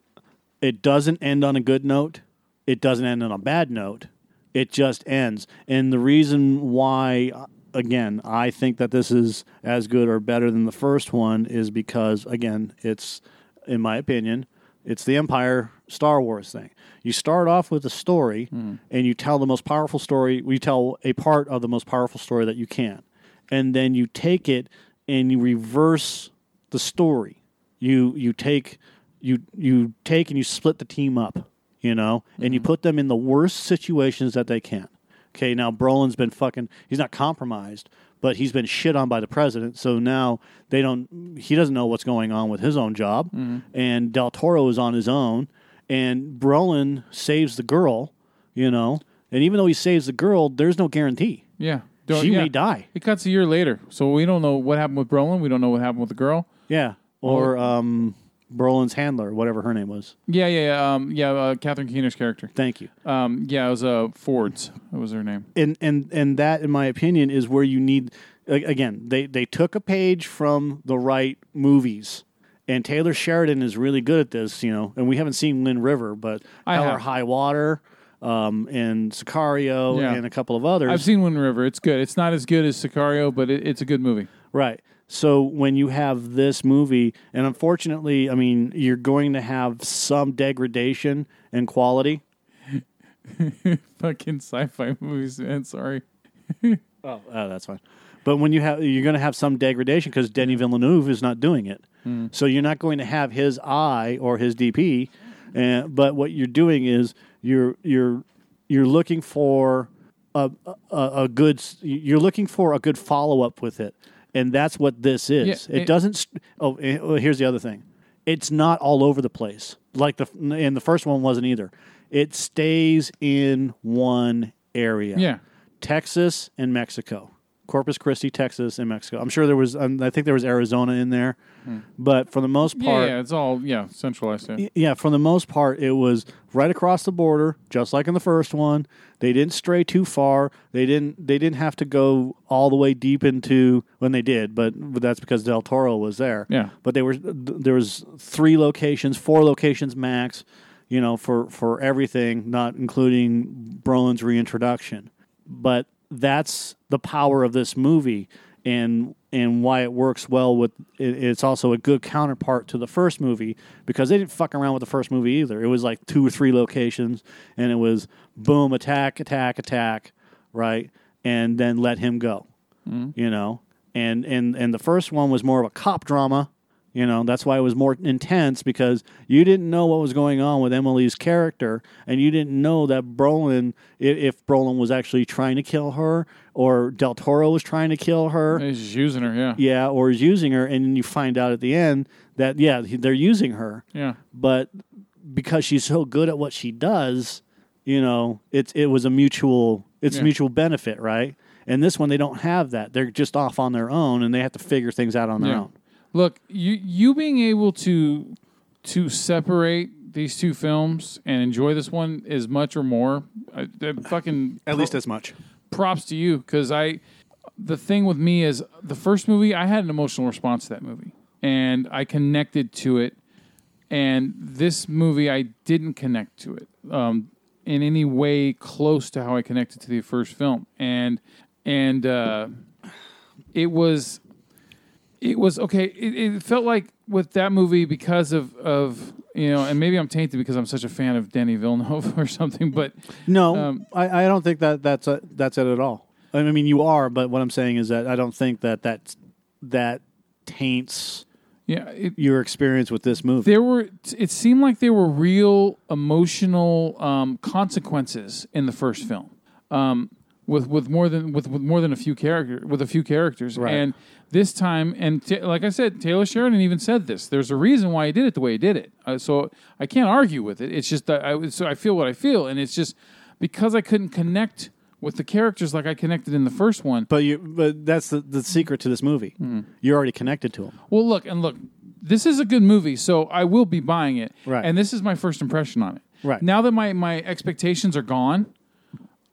it doesn't end on a good note. It doesn't end on a bad note. It just ends. And the reason why, again, I think that this is as good or better than the first one is because, again, it's, in my opinion, it's the Empire Star Wars thing. You start off with a story and you tell the most powerful story, we tell a part of the most powerful story that you can. And then you take it and you reverse the story. You you take you you take and you split the team up, you know, and you mm-hmm. put them in the worst situations that they can. Okay, now Brolin's been fucking he's not compromised, but he's been shit on by the president, so now they don't he doesn't know what's going on with his own job. Mm-hmm. And Del Toro is on his own and Brolin saves the girl, you know. And even though he saves the girl, there's no guarantee. Yeah. She yeah. may die. It cuts a year later, so we don't know what happened with Brolin. We don't know what happened with the girl. Yeah. Or um Brolin's handler, whatever her name was. Yeah, yeah, yeah. Um, yeah, uh, Catherine Keener's character. Thank you. Um, yeah, it was uh, Foards. That was her name. and and and that in my opinion is where you need a- again they they took a page from the right movies and Taylor Sheridan is really good at this you know and we haven't seen Wind River but I Hell or have. High Water um, and Sicario Yeah. and a couple of others I've seen Wind River. It's good. It's not as good as Sicario, but it, it's a good movie. Right. So when you have this movie, and unfortunately, I mean, you're going to have some degradation in quality. Fucking sci-fi movies, man. Sorry. Oh, oh, that's fine. But when you have, you're going to have some degradation because Denis Villeneuve is not doing it. Mm. So you're not going to have his eye or his DP. Uh, but what you're doing is you're you're you're looking for a a, a good you're looking for a good follow up with it, and that's what this is. Yeah, it, it- doesn't. Oh, eh, oh, here's the other thing. It's not all over the place like the and the first one wasn't either. It stays in one area. Yeah. Texas and Mexico. Corpus Christi, Texas, and Mexico. I'm sure there was. Um, I think there was Arizona in there, but for the most Hmm. Yeah, part, yeah, it's all yeah centralized. Yeah. Yeah, for the most part, it was right across the border, just like in the first one. They didn't stray too far. They didn't. They didn't have to go all the way deep into when they did, but, but that's because Del Toro was there. Yeah. but they were there was three locations, four locations max. You know, for for everything, not including Brolin's reintroduction. But that's the power of this movie and and why it works well with it, it's also a good counterpart to the first movie because they didn't fuck around with the first movie either. It was like two or three locations and it was boom attack attack attack, right? And then let him go. Mm-hmm. You know. And and and the first one was more of a cop drama. You know, that's why it was more intense because you didn't know what was going on with Emily's character, and you didn't know that Brolin, if Brolin was actually trying to kill her, or Del Toro was trying to kill her, He's using her. Yeah. yeah, or is using her, and you find out at the end that yeah, they're using her, Yeah. but because she's so good at what she does, you know, it's it was a mutual, it's Yeah. mutual benefit, right? And this one, they don't have that; they're just off on their own, and they have to figure things out on their Yeah. own. Look, you you being able to to separate these two films and enjoy this one as much or more, I, I fucking At least as much. props to you because I. The thing with me is the first movie I had an emotional response to that movie and I connected to it, and this movie I didn't connect to it um, in any way close to how I connected to the first film, and and uh, it was it was okay. It, it felt like with that movie because of of you know, and maybe I'm tainted because I'm such a fan of Denis Villeneuve or something. But No, Um, I, I don't think that that's a, that's it at all. I mean, you are, but what I'm saying is that I don't think that that that taints yeah, it, your experience with this movie. there were it seemed like there were real emotional um, consequences in the first film. Um, with with more than with, with more than a few character with a few characters Right. and this time and ta like I said Taylor Sheridan even said this there's a reason why he did it the way he did it uh, so I can't argue with it it's just that I so I feel what I feel and it's just because I couldn't connect with the characters like I connected in the first one But you, but that's the, the secret to this movie. Hmm. You're already connected to them. Well, look and look. This is a good movie, so I will be buying it. Right. And this is my first impression on it. Right. Now that my my expectations are gone,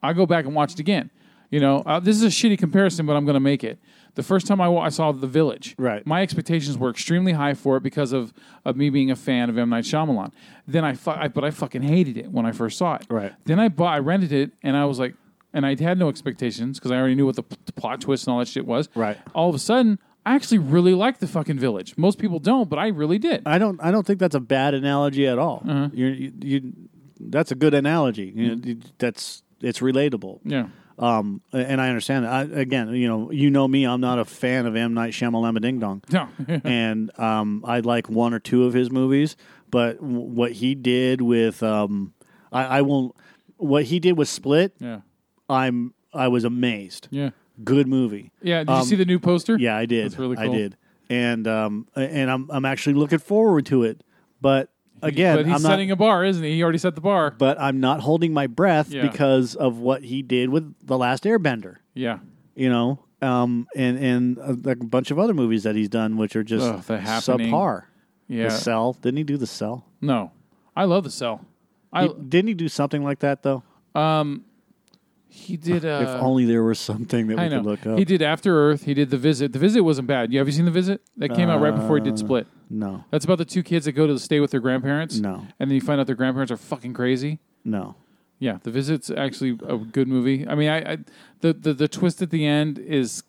I go back and watch it again. You know, uh, this is a shitty comparison, but I'm going to make it. The first time I, wa- I saw The Village, Right. my expectations were extremely high for it because of, of me being a fan of M Night Shyamalan. Then I, fu- I but I fucking hated it when I first saw it. Right. Then I bought, I rented it, and I was like, and I had no expectations because I already knew what the, p- the plot twist and all that shit was. Right. All of a sudden, I actually really liked the fucking Village. Most people don't, but I really did. I don't. I don't think that's a bad analogy at all. Uh-huh. You're, you, you, that's a good analogy. You know, you- that's it's relatable. Yeah. Um, and I understand that. I, again, you know, you know me. I'm not a fan of M Night Shyamalan Ding Dong. No. and um, I like one or two of his movies, but w- what he did with um, I, I won't. What he did with Split, Yeah. I'm I was amazed. Yeah. Good movie. Yeah. Did you Um, see the new poster? Yeah, I did. That's really I cool. did, and um, and I'm I'm actually looking forward to it. But again, but he's I'm not. setting a bar, isn't he? He already set the bar. but I'm not holding my breath Yeah. because of what he did with the Last Airbender. Yeah. You know, um, and and a, a bunch of other movies that he's done, which are just Ugh, subpar. Yeah. The Cell. Didn't he do the Cell? No. I love the cell. I He- didn't he do something like that though? um he did uh if only there was something that we know. could look up. He did After Earth. He did The Visit. The Visit wasn't bad. You have you seen The Visit? That came out right before he did Uh, Split. No, That's about the two kids that go to stay with their grandparents. No. And then you find out their grandparents are fucking crazy. no. Yeah, The Visit's actually a good movie. I mean, I, I the, the the twist at the end is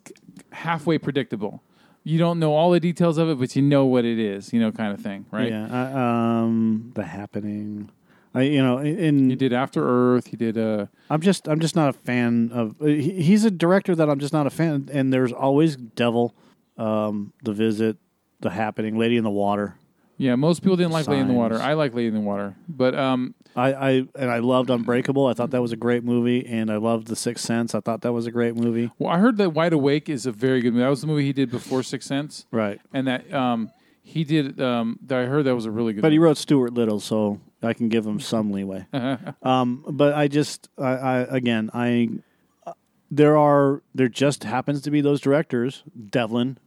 halfway predictable. You don't know all the details of it, but you know what it is. You know, kind of thing, right? Yeah. I, um, the happening. I you know in He did After Earth. He did uh I'm just I'm just not a fan of. he- He's a director that I'm just not a fan. And there's always Devil, um, The Visit, The Happening, Lady in the Water. yeah. Most people didn't like Lady in the Water. I like Lady in the Water, but um I, I and I loved Unbreakable. I thought that was a great movie, and I loved The Sixth Sense. I thought that was a great movie. well, I heard that Wide Awake is a very good movie. That was the movie he did before Sixth Sense, Right. and that um he did um that I heard that was a really good. But he wrote Stuart Little, so I can give him some leeway. um, but I just, I, I again, I uh, there are there just happens to be those directors, Devlin,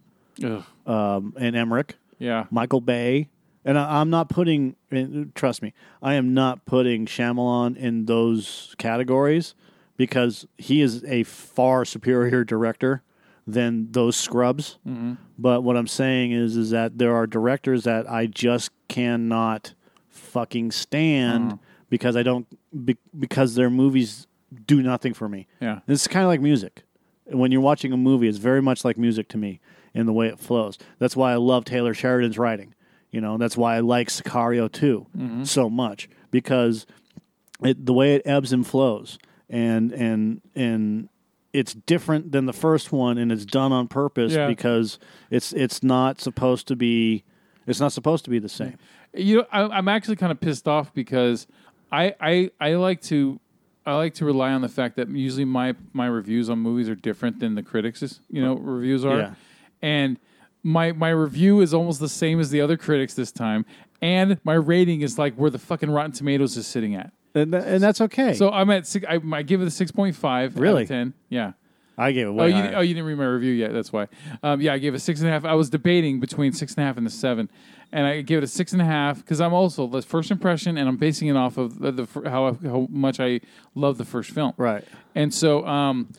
Ugh. um, and Emmerich, Yeah. Michael Bay, and I, I'm not putting. and Trust me, I am not putting Shyamalan in those categories because he is a far superior director than those scrubs. But what I'm saying is, is that there are directors that I just cannot fucking stand uh-huh. because I don't be, because their movies do nothing for me. Yeah. It's kind of like music. When you're watching a movie, it's very much like music to me in the way it flows. That's why I love Taylor Sheridan's writing. You know, that's why I like Sicario too mm-hmm. so much because it, the way it ebbs and flows and and and it's different than the first one and it's done on purpose Yeah. because it's it's not supposed to be it's not supposed to be the same. You know, I, I'm actually kind of pissed off because I, I I like to I like to rely on the fact that usually my my reviews on movies are different than the critics' you know reviews are, Yeah. and my my review is almost the same as the other critics this time, and my rating is like where the fucking Rotten Tomatoes is sitting at. And, tha- and that's okay. So I'm at six, I, I give it a six point five. Really? out of ten. Yeah. I gave it Oh way you, higher. oh, you didn't read my review yet. That's why. Um, yeah, I gave it six and a half. I was debating between six and a half and the seven, and I gave it a six and a half because I'm also the first impression, and I'm basing it off of the, the how how much I love the first film. Right. And so, um,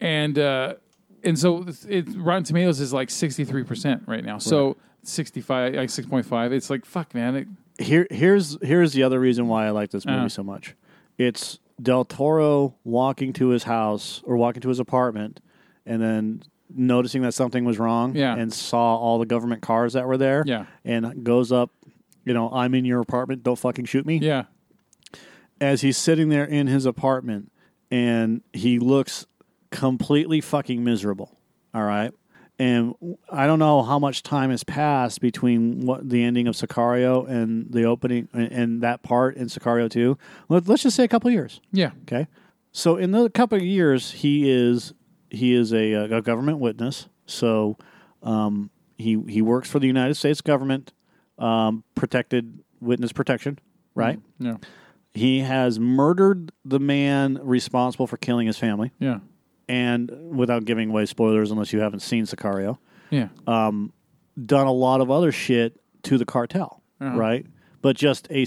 and uh, and so it, Rotten Tomatoes is like sixty three percent right now. So sixty five, like six point five. It's like fuck, man. It, Here here's here's the other reason why I like this movie Uh-huh. so much. It's Del Toro walking to his house or walking to his apartment and then noticing that something was wrong Yeah. and saw all the government cars that were there Yeah. and goes up, you know, I'm in your apartment, don't fucking shoot me. yeah. As he's sitting there in his apartment and he looks completely fucking miserable. All right. And I don't know how much time has passed between what the ending of Sicario and the opening and, and that part in Sicario 2. Let, let's just say a couple of years. Yeah. Okay. So in the couple of years, he is he is a, a government witness. So um, he he works for the United States government, um, protected witness protection, right? Yeah. He has murdered the man responsible for killing his family, Yeah. And without giving away spoilers, unless you haven't seen Sicario, Yeah. done a lot of other shit to the cartel, Uh-huh. right? But just a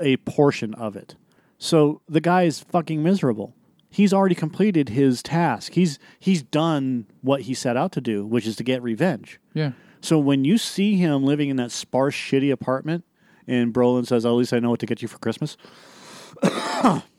a portion of it. So the guy is fucking miserable. he's already completed his task. He's he's done what he set out to do, which is to get revenge. Yeah. So when you see him living in that sparse, shitty apartment, and Brolin says, "At least I know what to get you for Christmas,"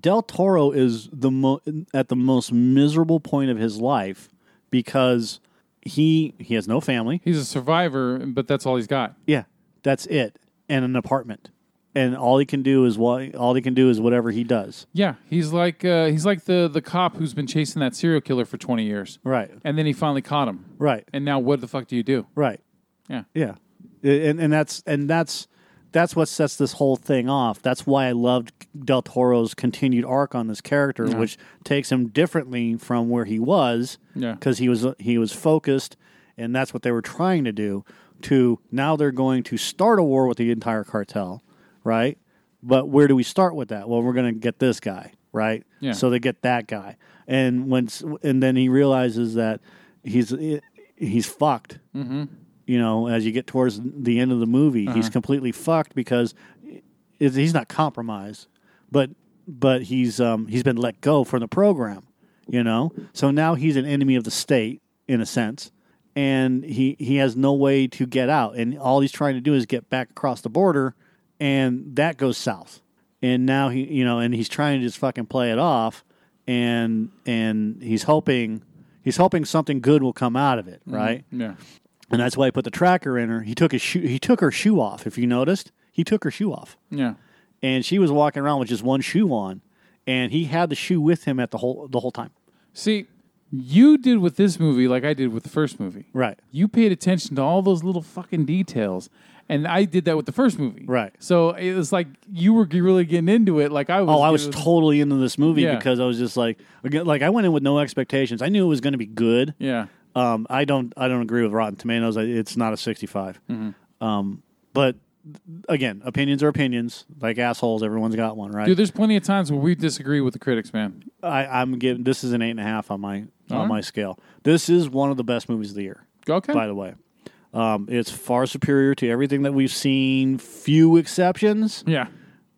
Del Toro is the mo- at the most miserable point of his life because he he has no family. He's a survivor, but that's all he's got. Yeah, that's it, and an apartment, and all he can do is what all he can do is whatever he does. Yeah, he's like uh, he's like the the cop who's been chasing that serial killer for twenty years, Right, and then he finally caught him. right, And now, what the fuck do you do? right. Yeah, Yeah, and and that's and that's that's what sets this whole thing off. That's why I loved Del Toro's continued arc on this character, Yeah. which takes him differently from where he was. Yeah. because he was he was focused, and that's what they were trying to do. To now they're going to start a war with the entire cartel, right? But where do we start with that? Well, we're going to get this guy, right? Yeah. So they get that guy, and when and then he realizes that he's he's fucked Mm-hmm. You know, as you get towards the end of the movie, he's Uh-huh. completely fucked because he's not compromised, but but he's um, he's been let go from the program, you know. So now he's an enemy of the state in a sense, and he he has no way to get out, and all he's trying to do is get back across the border, and that goes south, and now he you know, and he's trying to just fucking play it off, and and he's hoping he's hoping something good will come out of it, right? Yeah. And that's why I put the tracker in her. He took his shoe. He took her shoe off. If you noticed, he took her shoe off, Yeah. and she was walking around with just one shoe on, and he had the shoe with him at the whole the whole time. See, you did with this movie like I did with the first movie. Right. You paid attention to all those little fucking details. And I did that with the first movie. Right. So it was like you were really getting into it like I was. Oh, I was getting- totally into this movie Yeah. because I was just like, like I went in with no expectations. I knew it was going to be good. Yeah. Um, I don't, I don't agree with Rotten Tomatoes. It's not a 65. Mm-hmm. Um, but again, opinions are opinions. Like assholes, everyone's got one, right? Dude, there's plenty of times where we disagree with the critics, man. I, I'm giving this is an eight and a half on my on Alright. my scale. This is one of the best movies of the year. Okay. By the way, um, it's far superior to everything that we've seen. Few exceptions. Yeah.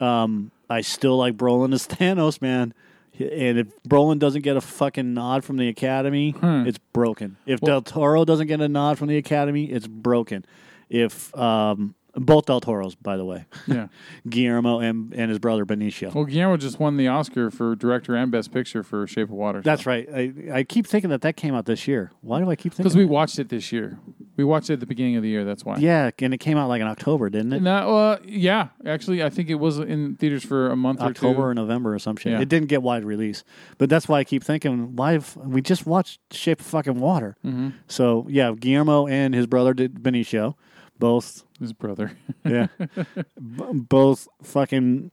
Um, I still like Brolin as Thanos, man. And if Brolin doesn't get a fucking nod from the Academy, Hmm. it's broken. If Del Toro doesn't get a nod from the Academy, it's broken. If um, both Del Toros, by the way, Yeah. Guillermo and and his brother Benicio. Well, Guillermo just won the Oscar for director and best picture for Shape of Water. That's right. I, I keep thinking that that came out this year. Why do I keep thinking? Because we watched it this year. We watched it at the beginning of the year. That's why. Yeah, and it came out like in October, didn't it? No, uh, yeah. Actually, I think it was in theaters for a month October or or. November or some shit. Yeah. It didn't get wide release, but that's why I keep thinking, why have we just watched Shape of Fucking Water? Mhm. So yeah, Guillermo and his brother did Benicio, both His brother. yeah, B- both fucking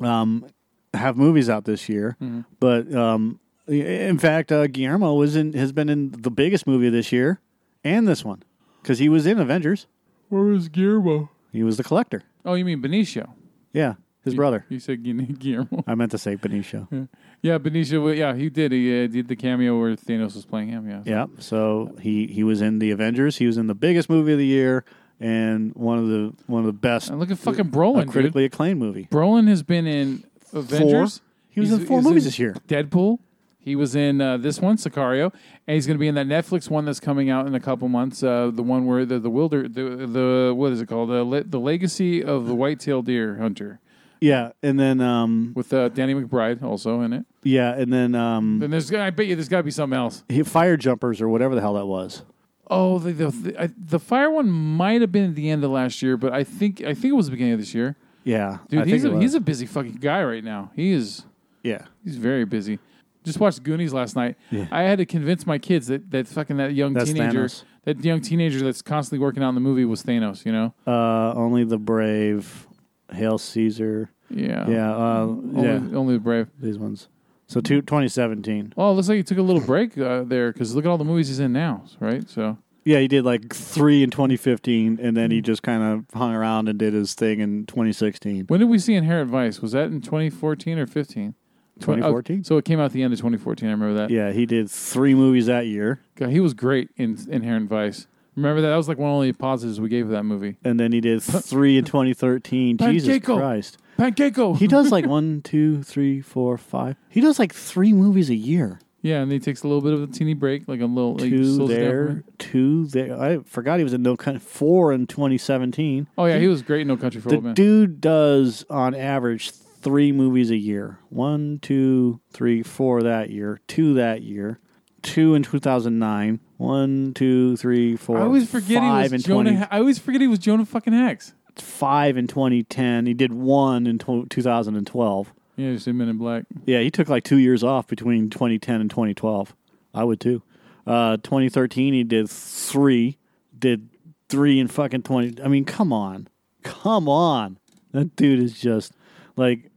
um have movies out this year, Mm-hmm. but um in fact, uh, Guillermo was in has been in the biggest movie this year and this one because he was in Avengers. Where is Guillermo? He was the collector. Oh, you mean Benicio? Yeah, his You- brother. You said Guillermo. I meant to say Benicio. Yeah, Benicio. Yeah, he did. He uh, did the cameo where Thanos was playing him. Yeah. Yeah. So he he was in the Avengers. He was in the biggest movie of the year and one of the one of the best. And look at fucking Brolin, a dude. critically acclaimed movie. Brolin has been in Avengers. He was He's- in four movies in this year. Deadpool. He was in uh, this one, Sicario, and he's going to be in that Netflix one that's coming out in a couple months. Uh, the one where the the wilder the the what is it called the Le- the Legacy of the White-tailed Deer Hunter Yeah, and then um with uh, Danny McBride also in it. yeah, and then um Then there's I bet you there's got to be something else. he, Fire Jumpers or whatever the hell that was. Oh, the the the, I, the fire one might have been at the end of last year, but I think I think it was the beginning of this year. Yeah, Dude, I he's think a, it he's a busy fucking guy right now. He is. Yeah. He's very busy. Just watched Goonies last night. Yeah. I had to convince my kids that, that fucking that young That's teenager, Thanos. that young teenager that's constantly working out in the movie was Thanos. You know? Uh, only the brave, Hail Caesar. Yeah. yeah, uh, Only, yeah. only the brave. These ones. So two, 2017. Well, it looks like he took a little break uh, there because look at all the movies he's in now, right? So Yeah, he did like three in 2015, and then he just kind of hung around and did his thing in 2016. when did we see Inherent Vice? Was that in 2014 or 15? Twen- oh, 2014? so it came out the end of 2014. I remember that. Yeah, he did three movies that year, God, he was great in Inherent Vice. Remember that? That was like one of the only positives we gave that movie. and then he did three in 2013. Pan Jesus Keiko. Christ! Pancakeo. He does like one, two, three, four, five. He does like three movies a year. Yeah, and he takes a little bit of a teeny break, like a little like, Two it down for there, two there. I forgot he was in No Country four in 2017. Oh yeah, he was great in No Country for The Old Men. dude does on average three movies a year. One, two, three, four that year. Two that year. Two in 2009. One, two, three, four. I always forget he five was in Jonah. 20 I always forget he was Jonah fucking Hex. five in 2010. He did one in 2012. Yeah, just Men in Black. Yeah, he took like two years off between 2010 and 2012. I would too. Uh, 2013, he did three. Did three in fucking 20. I mean, come on. Come on. That dude is just like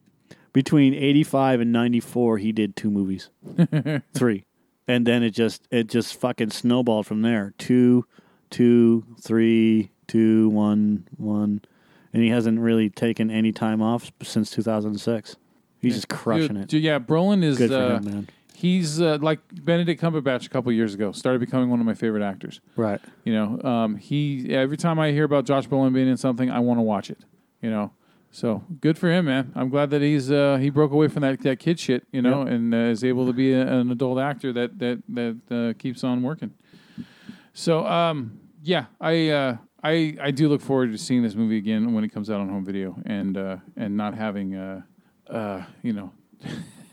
between 85 and 94, he did two movies. three. And then it just it just fucking snowballed from there. Two, two, three, two, one, one. And he hasn't really taken any time off since 2006. He's just crushing Dude, it. dude, yeah, Brolin is. Good for uh, him, man. He's uh, like Benedict Cumberbatch a couple years ago. Started becoming one of my favorite actors. Right. You know, um, he every time I hear about Josh Brolin being in something, I want to watch it. You know, so good for him, man. I'm glad that he's uh, he broke away from that that kid shit. You know, Yep. and uh, is able to be a, an adult actor that that that uh, keeps on working. So, um, yeah, I uh, I I do look forward to seeing this movie again when it comes out on home video and uh, and not having uh, uh, you know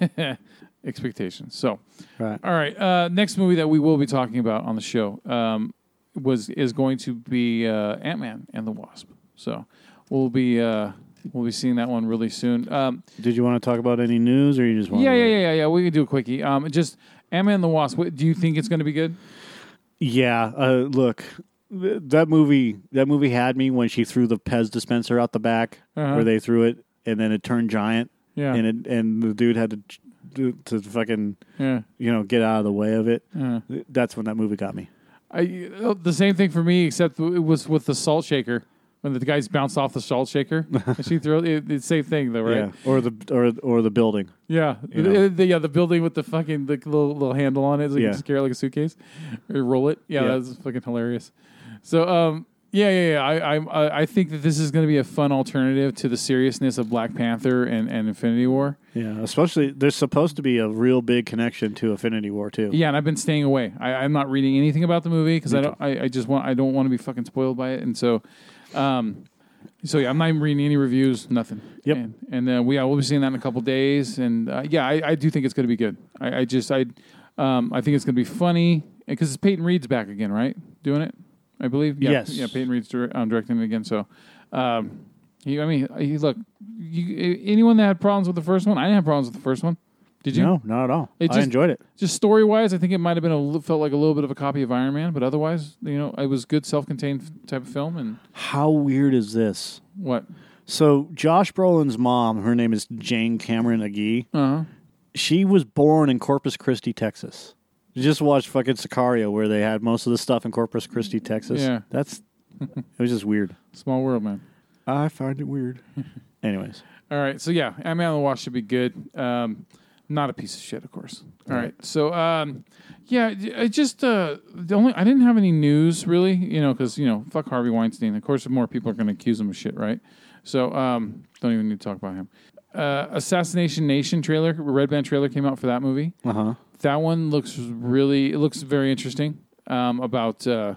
expectations. So, Right. all right. Uh, next movie that we will be talking about on the show um, was is going to be uh, Ant Man and the Wasp. So we'll be uh, we'll be seeing that one really soon. Um, Did you want to talk about any news, or you just want? yeah, to yeah, yeah, yeah, yeah. We can do a quickie. Um, just Ant Man and the Wasp. What, do you think it's going to be good? Yeah. Uh, look, th- that movie. That movie had me when she threw the Pez dispenser out the back, Uh-huh. where they threw it, and then it turned giant. Yeah. And it and the dude had to to, to fucking Yeah. you know get out of the way of it. Yeah. That's when that movie got me. I uh, the same thing for me, except it was with the salt shaker when the guys bounce off the salt shaker. and she threw it. It's the same thing though, right? Yeah. Or the or or the building. Yeah, You the, know. the- yeah, the building with the fucking the little, little handle on it, so you Yeah. can just carry it like a suitcase or roll it. Yeah, Yeah. that's fucking hilarious. So, um, yeah, yeah, yeah. I, I, I think that this is going to be a fun alternative to the seriousness of Black Panther and, and Infinity War. Yeah. Especially there's supposed to be a real big connection to Infinity War too. Yeah, and I've been staying away. I, I'm not reading anything about the movie because I don't. I, I just want. I don't want to be fucking spoiled by it, and so, um, so yeah, I'm not even reading any reviews. Nothing. Yep. And, and uh, we, yeah, we'll be seeing that in a couple days, and uh, yeah, I, I do think it's going to be good. I, I just, I, um, I think it's going to be funny because it's Peyton Reed's back again, right? Doing it, I believe. Yeah, Yes. Yeah, Peyton Reed's dir- um, directing it again. So, um, he, I mean, he, look, you, anyone that had problems with the first one, I didn't have problems with the first one. Did you? No, not at all. It I just- enjoyed it. Just story wise, I think it might have been a felt like a little bit of a copy of Iron Man, but otherwise, you know, it was good self contained type of film. And How weird is this? what? So Josh Brolin's mom, her name is Jane Cameron Agee. Uh huh. She was born in Corpus Christi, Texas. You just watched fucking Sicario, where they had most of the stuff in Corpus Christi, Texas. Yeah. that's it was just weird. Small world, man. I find it weird. Anyways, All right, so yeah, Ant Man on the Wasp should be good. Um, not a piece of shit, of course. All right, so um, yeah, I just uh, the only I didn't have any news really, you know, because you know, fuck Harvey Weinstein. Of course, more people are going to accuse him of shit, right? So um, don't even need to talk about him. Uh, Assassination Nation trailer, Red Band trailer came out for that movie. uh huh. That one looks really, it looks very interesting. Um, about uh,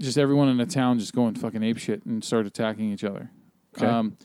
just everyone in the town just going fucking ape shit and start attacking each other. Okay. Um,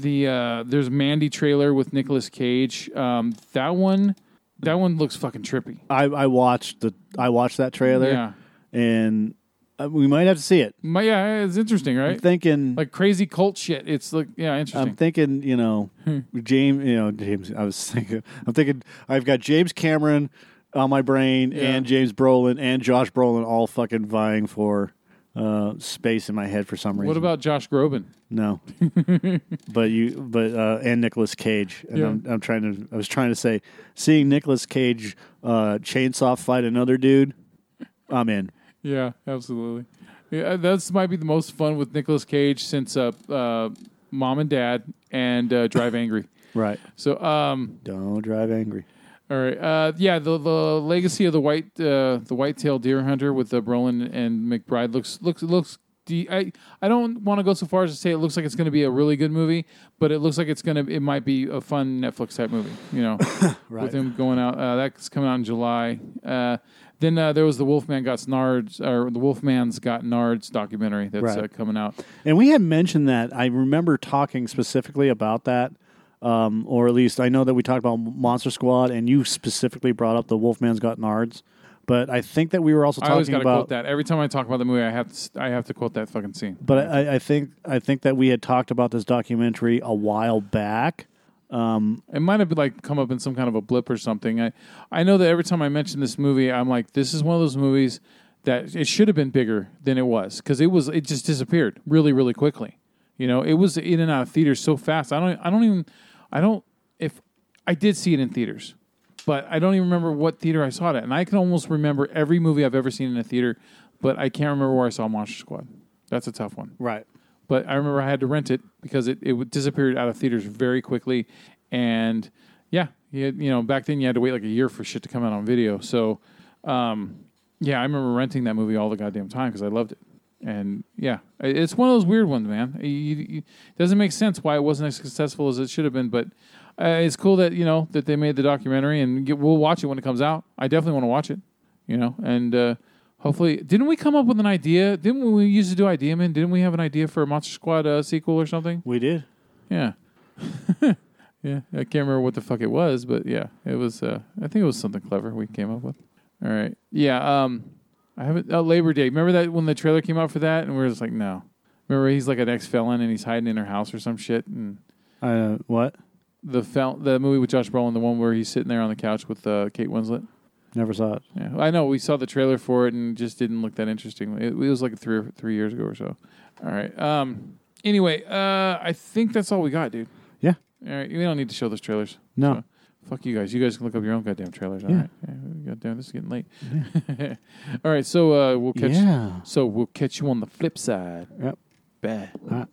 the uh, there's Mandy trailer with Nicolas Cage. Um, that one, that one looks fucking trippy. I, I watched the I watched that trailer. Yeah. and uh, we might have to see it. My, yeah, it's interesting, I'm right? thinking. Like crazy cult shit. It's like yeah, interesting. I'm thinking, you know, James. You know, James. I was thinking. I'm thinking. I've got James Cameron on my brain, Yeah. and James Brolin, and Josh Brolin, all fucking vying for uh, space in my head for some reason. what about Josh Groban? no? but you, but uh, and Nicolas Cage. And Yeah. I'm, I'm trying to. I was trying to say, seeing Nicolas Cage uh, chainsaw fight another dude. I'm in. Yeah, absolutely. Yeah, that's might be the most fun with Nicolas Cage since uh, uh, Mom and Dad and uh, Drive Angry. Right. So um, Don't drive angry. All right. Uh, yeah, the the legacy of the white uh, the white tailed deer hunter with the Brolin and McBride looks looks looks you, I I don't want to go so far as to say it looks like it's going to be a really good movie, but it looks like it's going to it might be a fun Netflix type movie. You know, Right. with him going out. Uh, that's coming out in July. Uh, then uh, there was the Wolfman Got Nards or the Wolfman's Got Nards documentary that's Right. uh, coming out. And we had mentioned that. I remember talking specifically about that, um, or at least I know that we talked about Monster Squad, and you specifically brought up the Wolfman's Got Nards. But I think that we were also I always talking about. quote that every time I talk about the movie. I have to I have to quote that fucking scene. But I, I think I think that we had talked about this documentary a while back. Um, It might have like come up in some kind of a blip or something. I I know that every time I mention this movie, I'm like, this is one of those movies that it should have been bigger than it was because it was it just disappeared really really quickly. You know, it was in and out of theaters so fast. I don't I don't even I don't if I did see it in theaters, but I don't even remember what theater I saw it at. And I can almost remember every movie I've ever seen in a theater, but I can't remember where I saw Monster Squad. That's a tough one. Right. But I remember I had to rent it because it, it disappeared out of theaters very quickly. And yeah, you, had, you know, back then you had to wait like a year for shit to come out on video. So, um, yeah, I remember renting that movie all the goddamn time because I loved it. And yeah, it's one of those weird ones, man. You, you, you- it doesn't make sense why it wasn't as successful as it should have been, but uh, it's cool that you know that they made the documentary, and get, we'll watch it when it comes out. I definitely want to watch it, you know, and uh, hopefully, didn't we come up with an idea? Didn't we, we used to do Idea Man? Didn't we have an idea for a Monster Squad uh, sequel or something? We did. Yeah. yeah, I can't remember what the fuck it was, but yeah, it was. Uh, I think it was something clever we came up with. All right, yeah. Um, I haven't. Uh, Labor Day. Remember that when the trailer came out for that, and we were just like, no. Remember he's like an ex felon and he's hiding in her house or some shit, and Uh, what? the fel- the movie with Josh Brolin, the one where he's sitting there on the couch with uh, Kate Winslet. Never saw it. Yeah, I know. We saw the trailer for it and it just didn't look that interesting. It, it was like three or three years ago or so. All right. Um. Anyway, uh, I think that's all we got, dude. Yeah. All right. We don't need to show those trailers. No. Fuck you guys. You guys can look up your own goddamn trailers. All Yeah. right. Goddamn, this is getting late. All right, so uh, we'll catch. Yeah. So we'll catch you on the flip side. Yep. Bye. All right.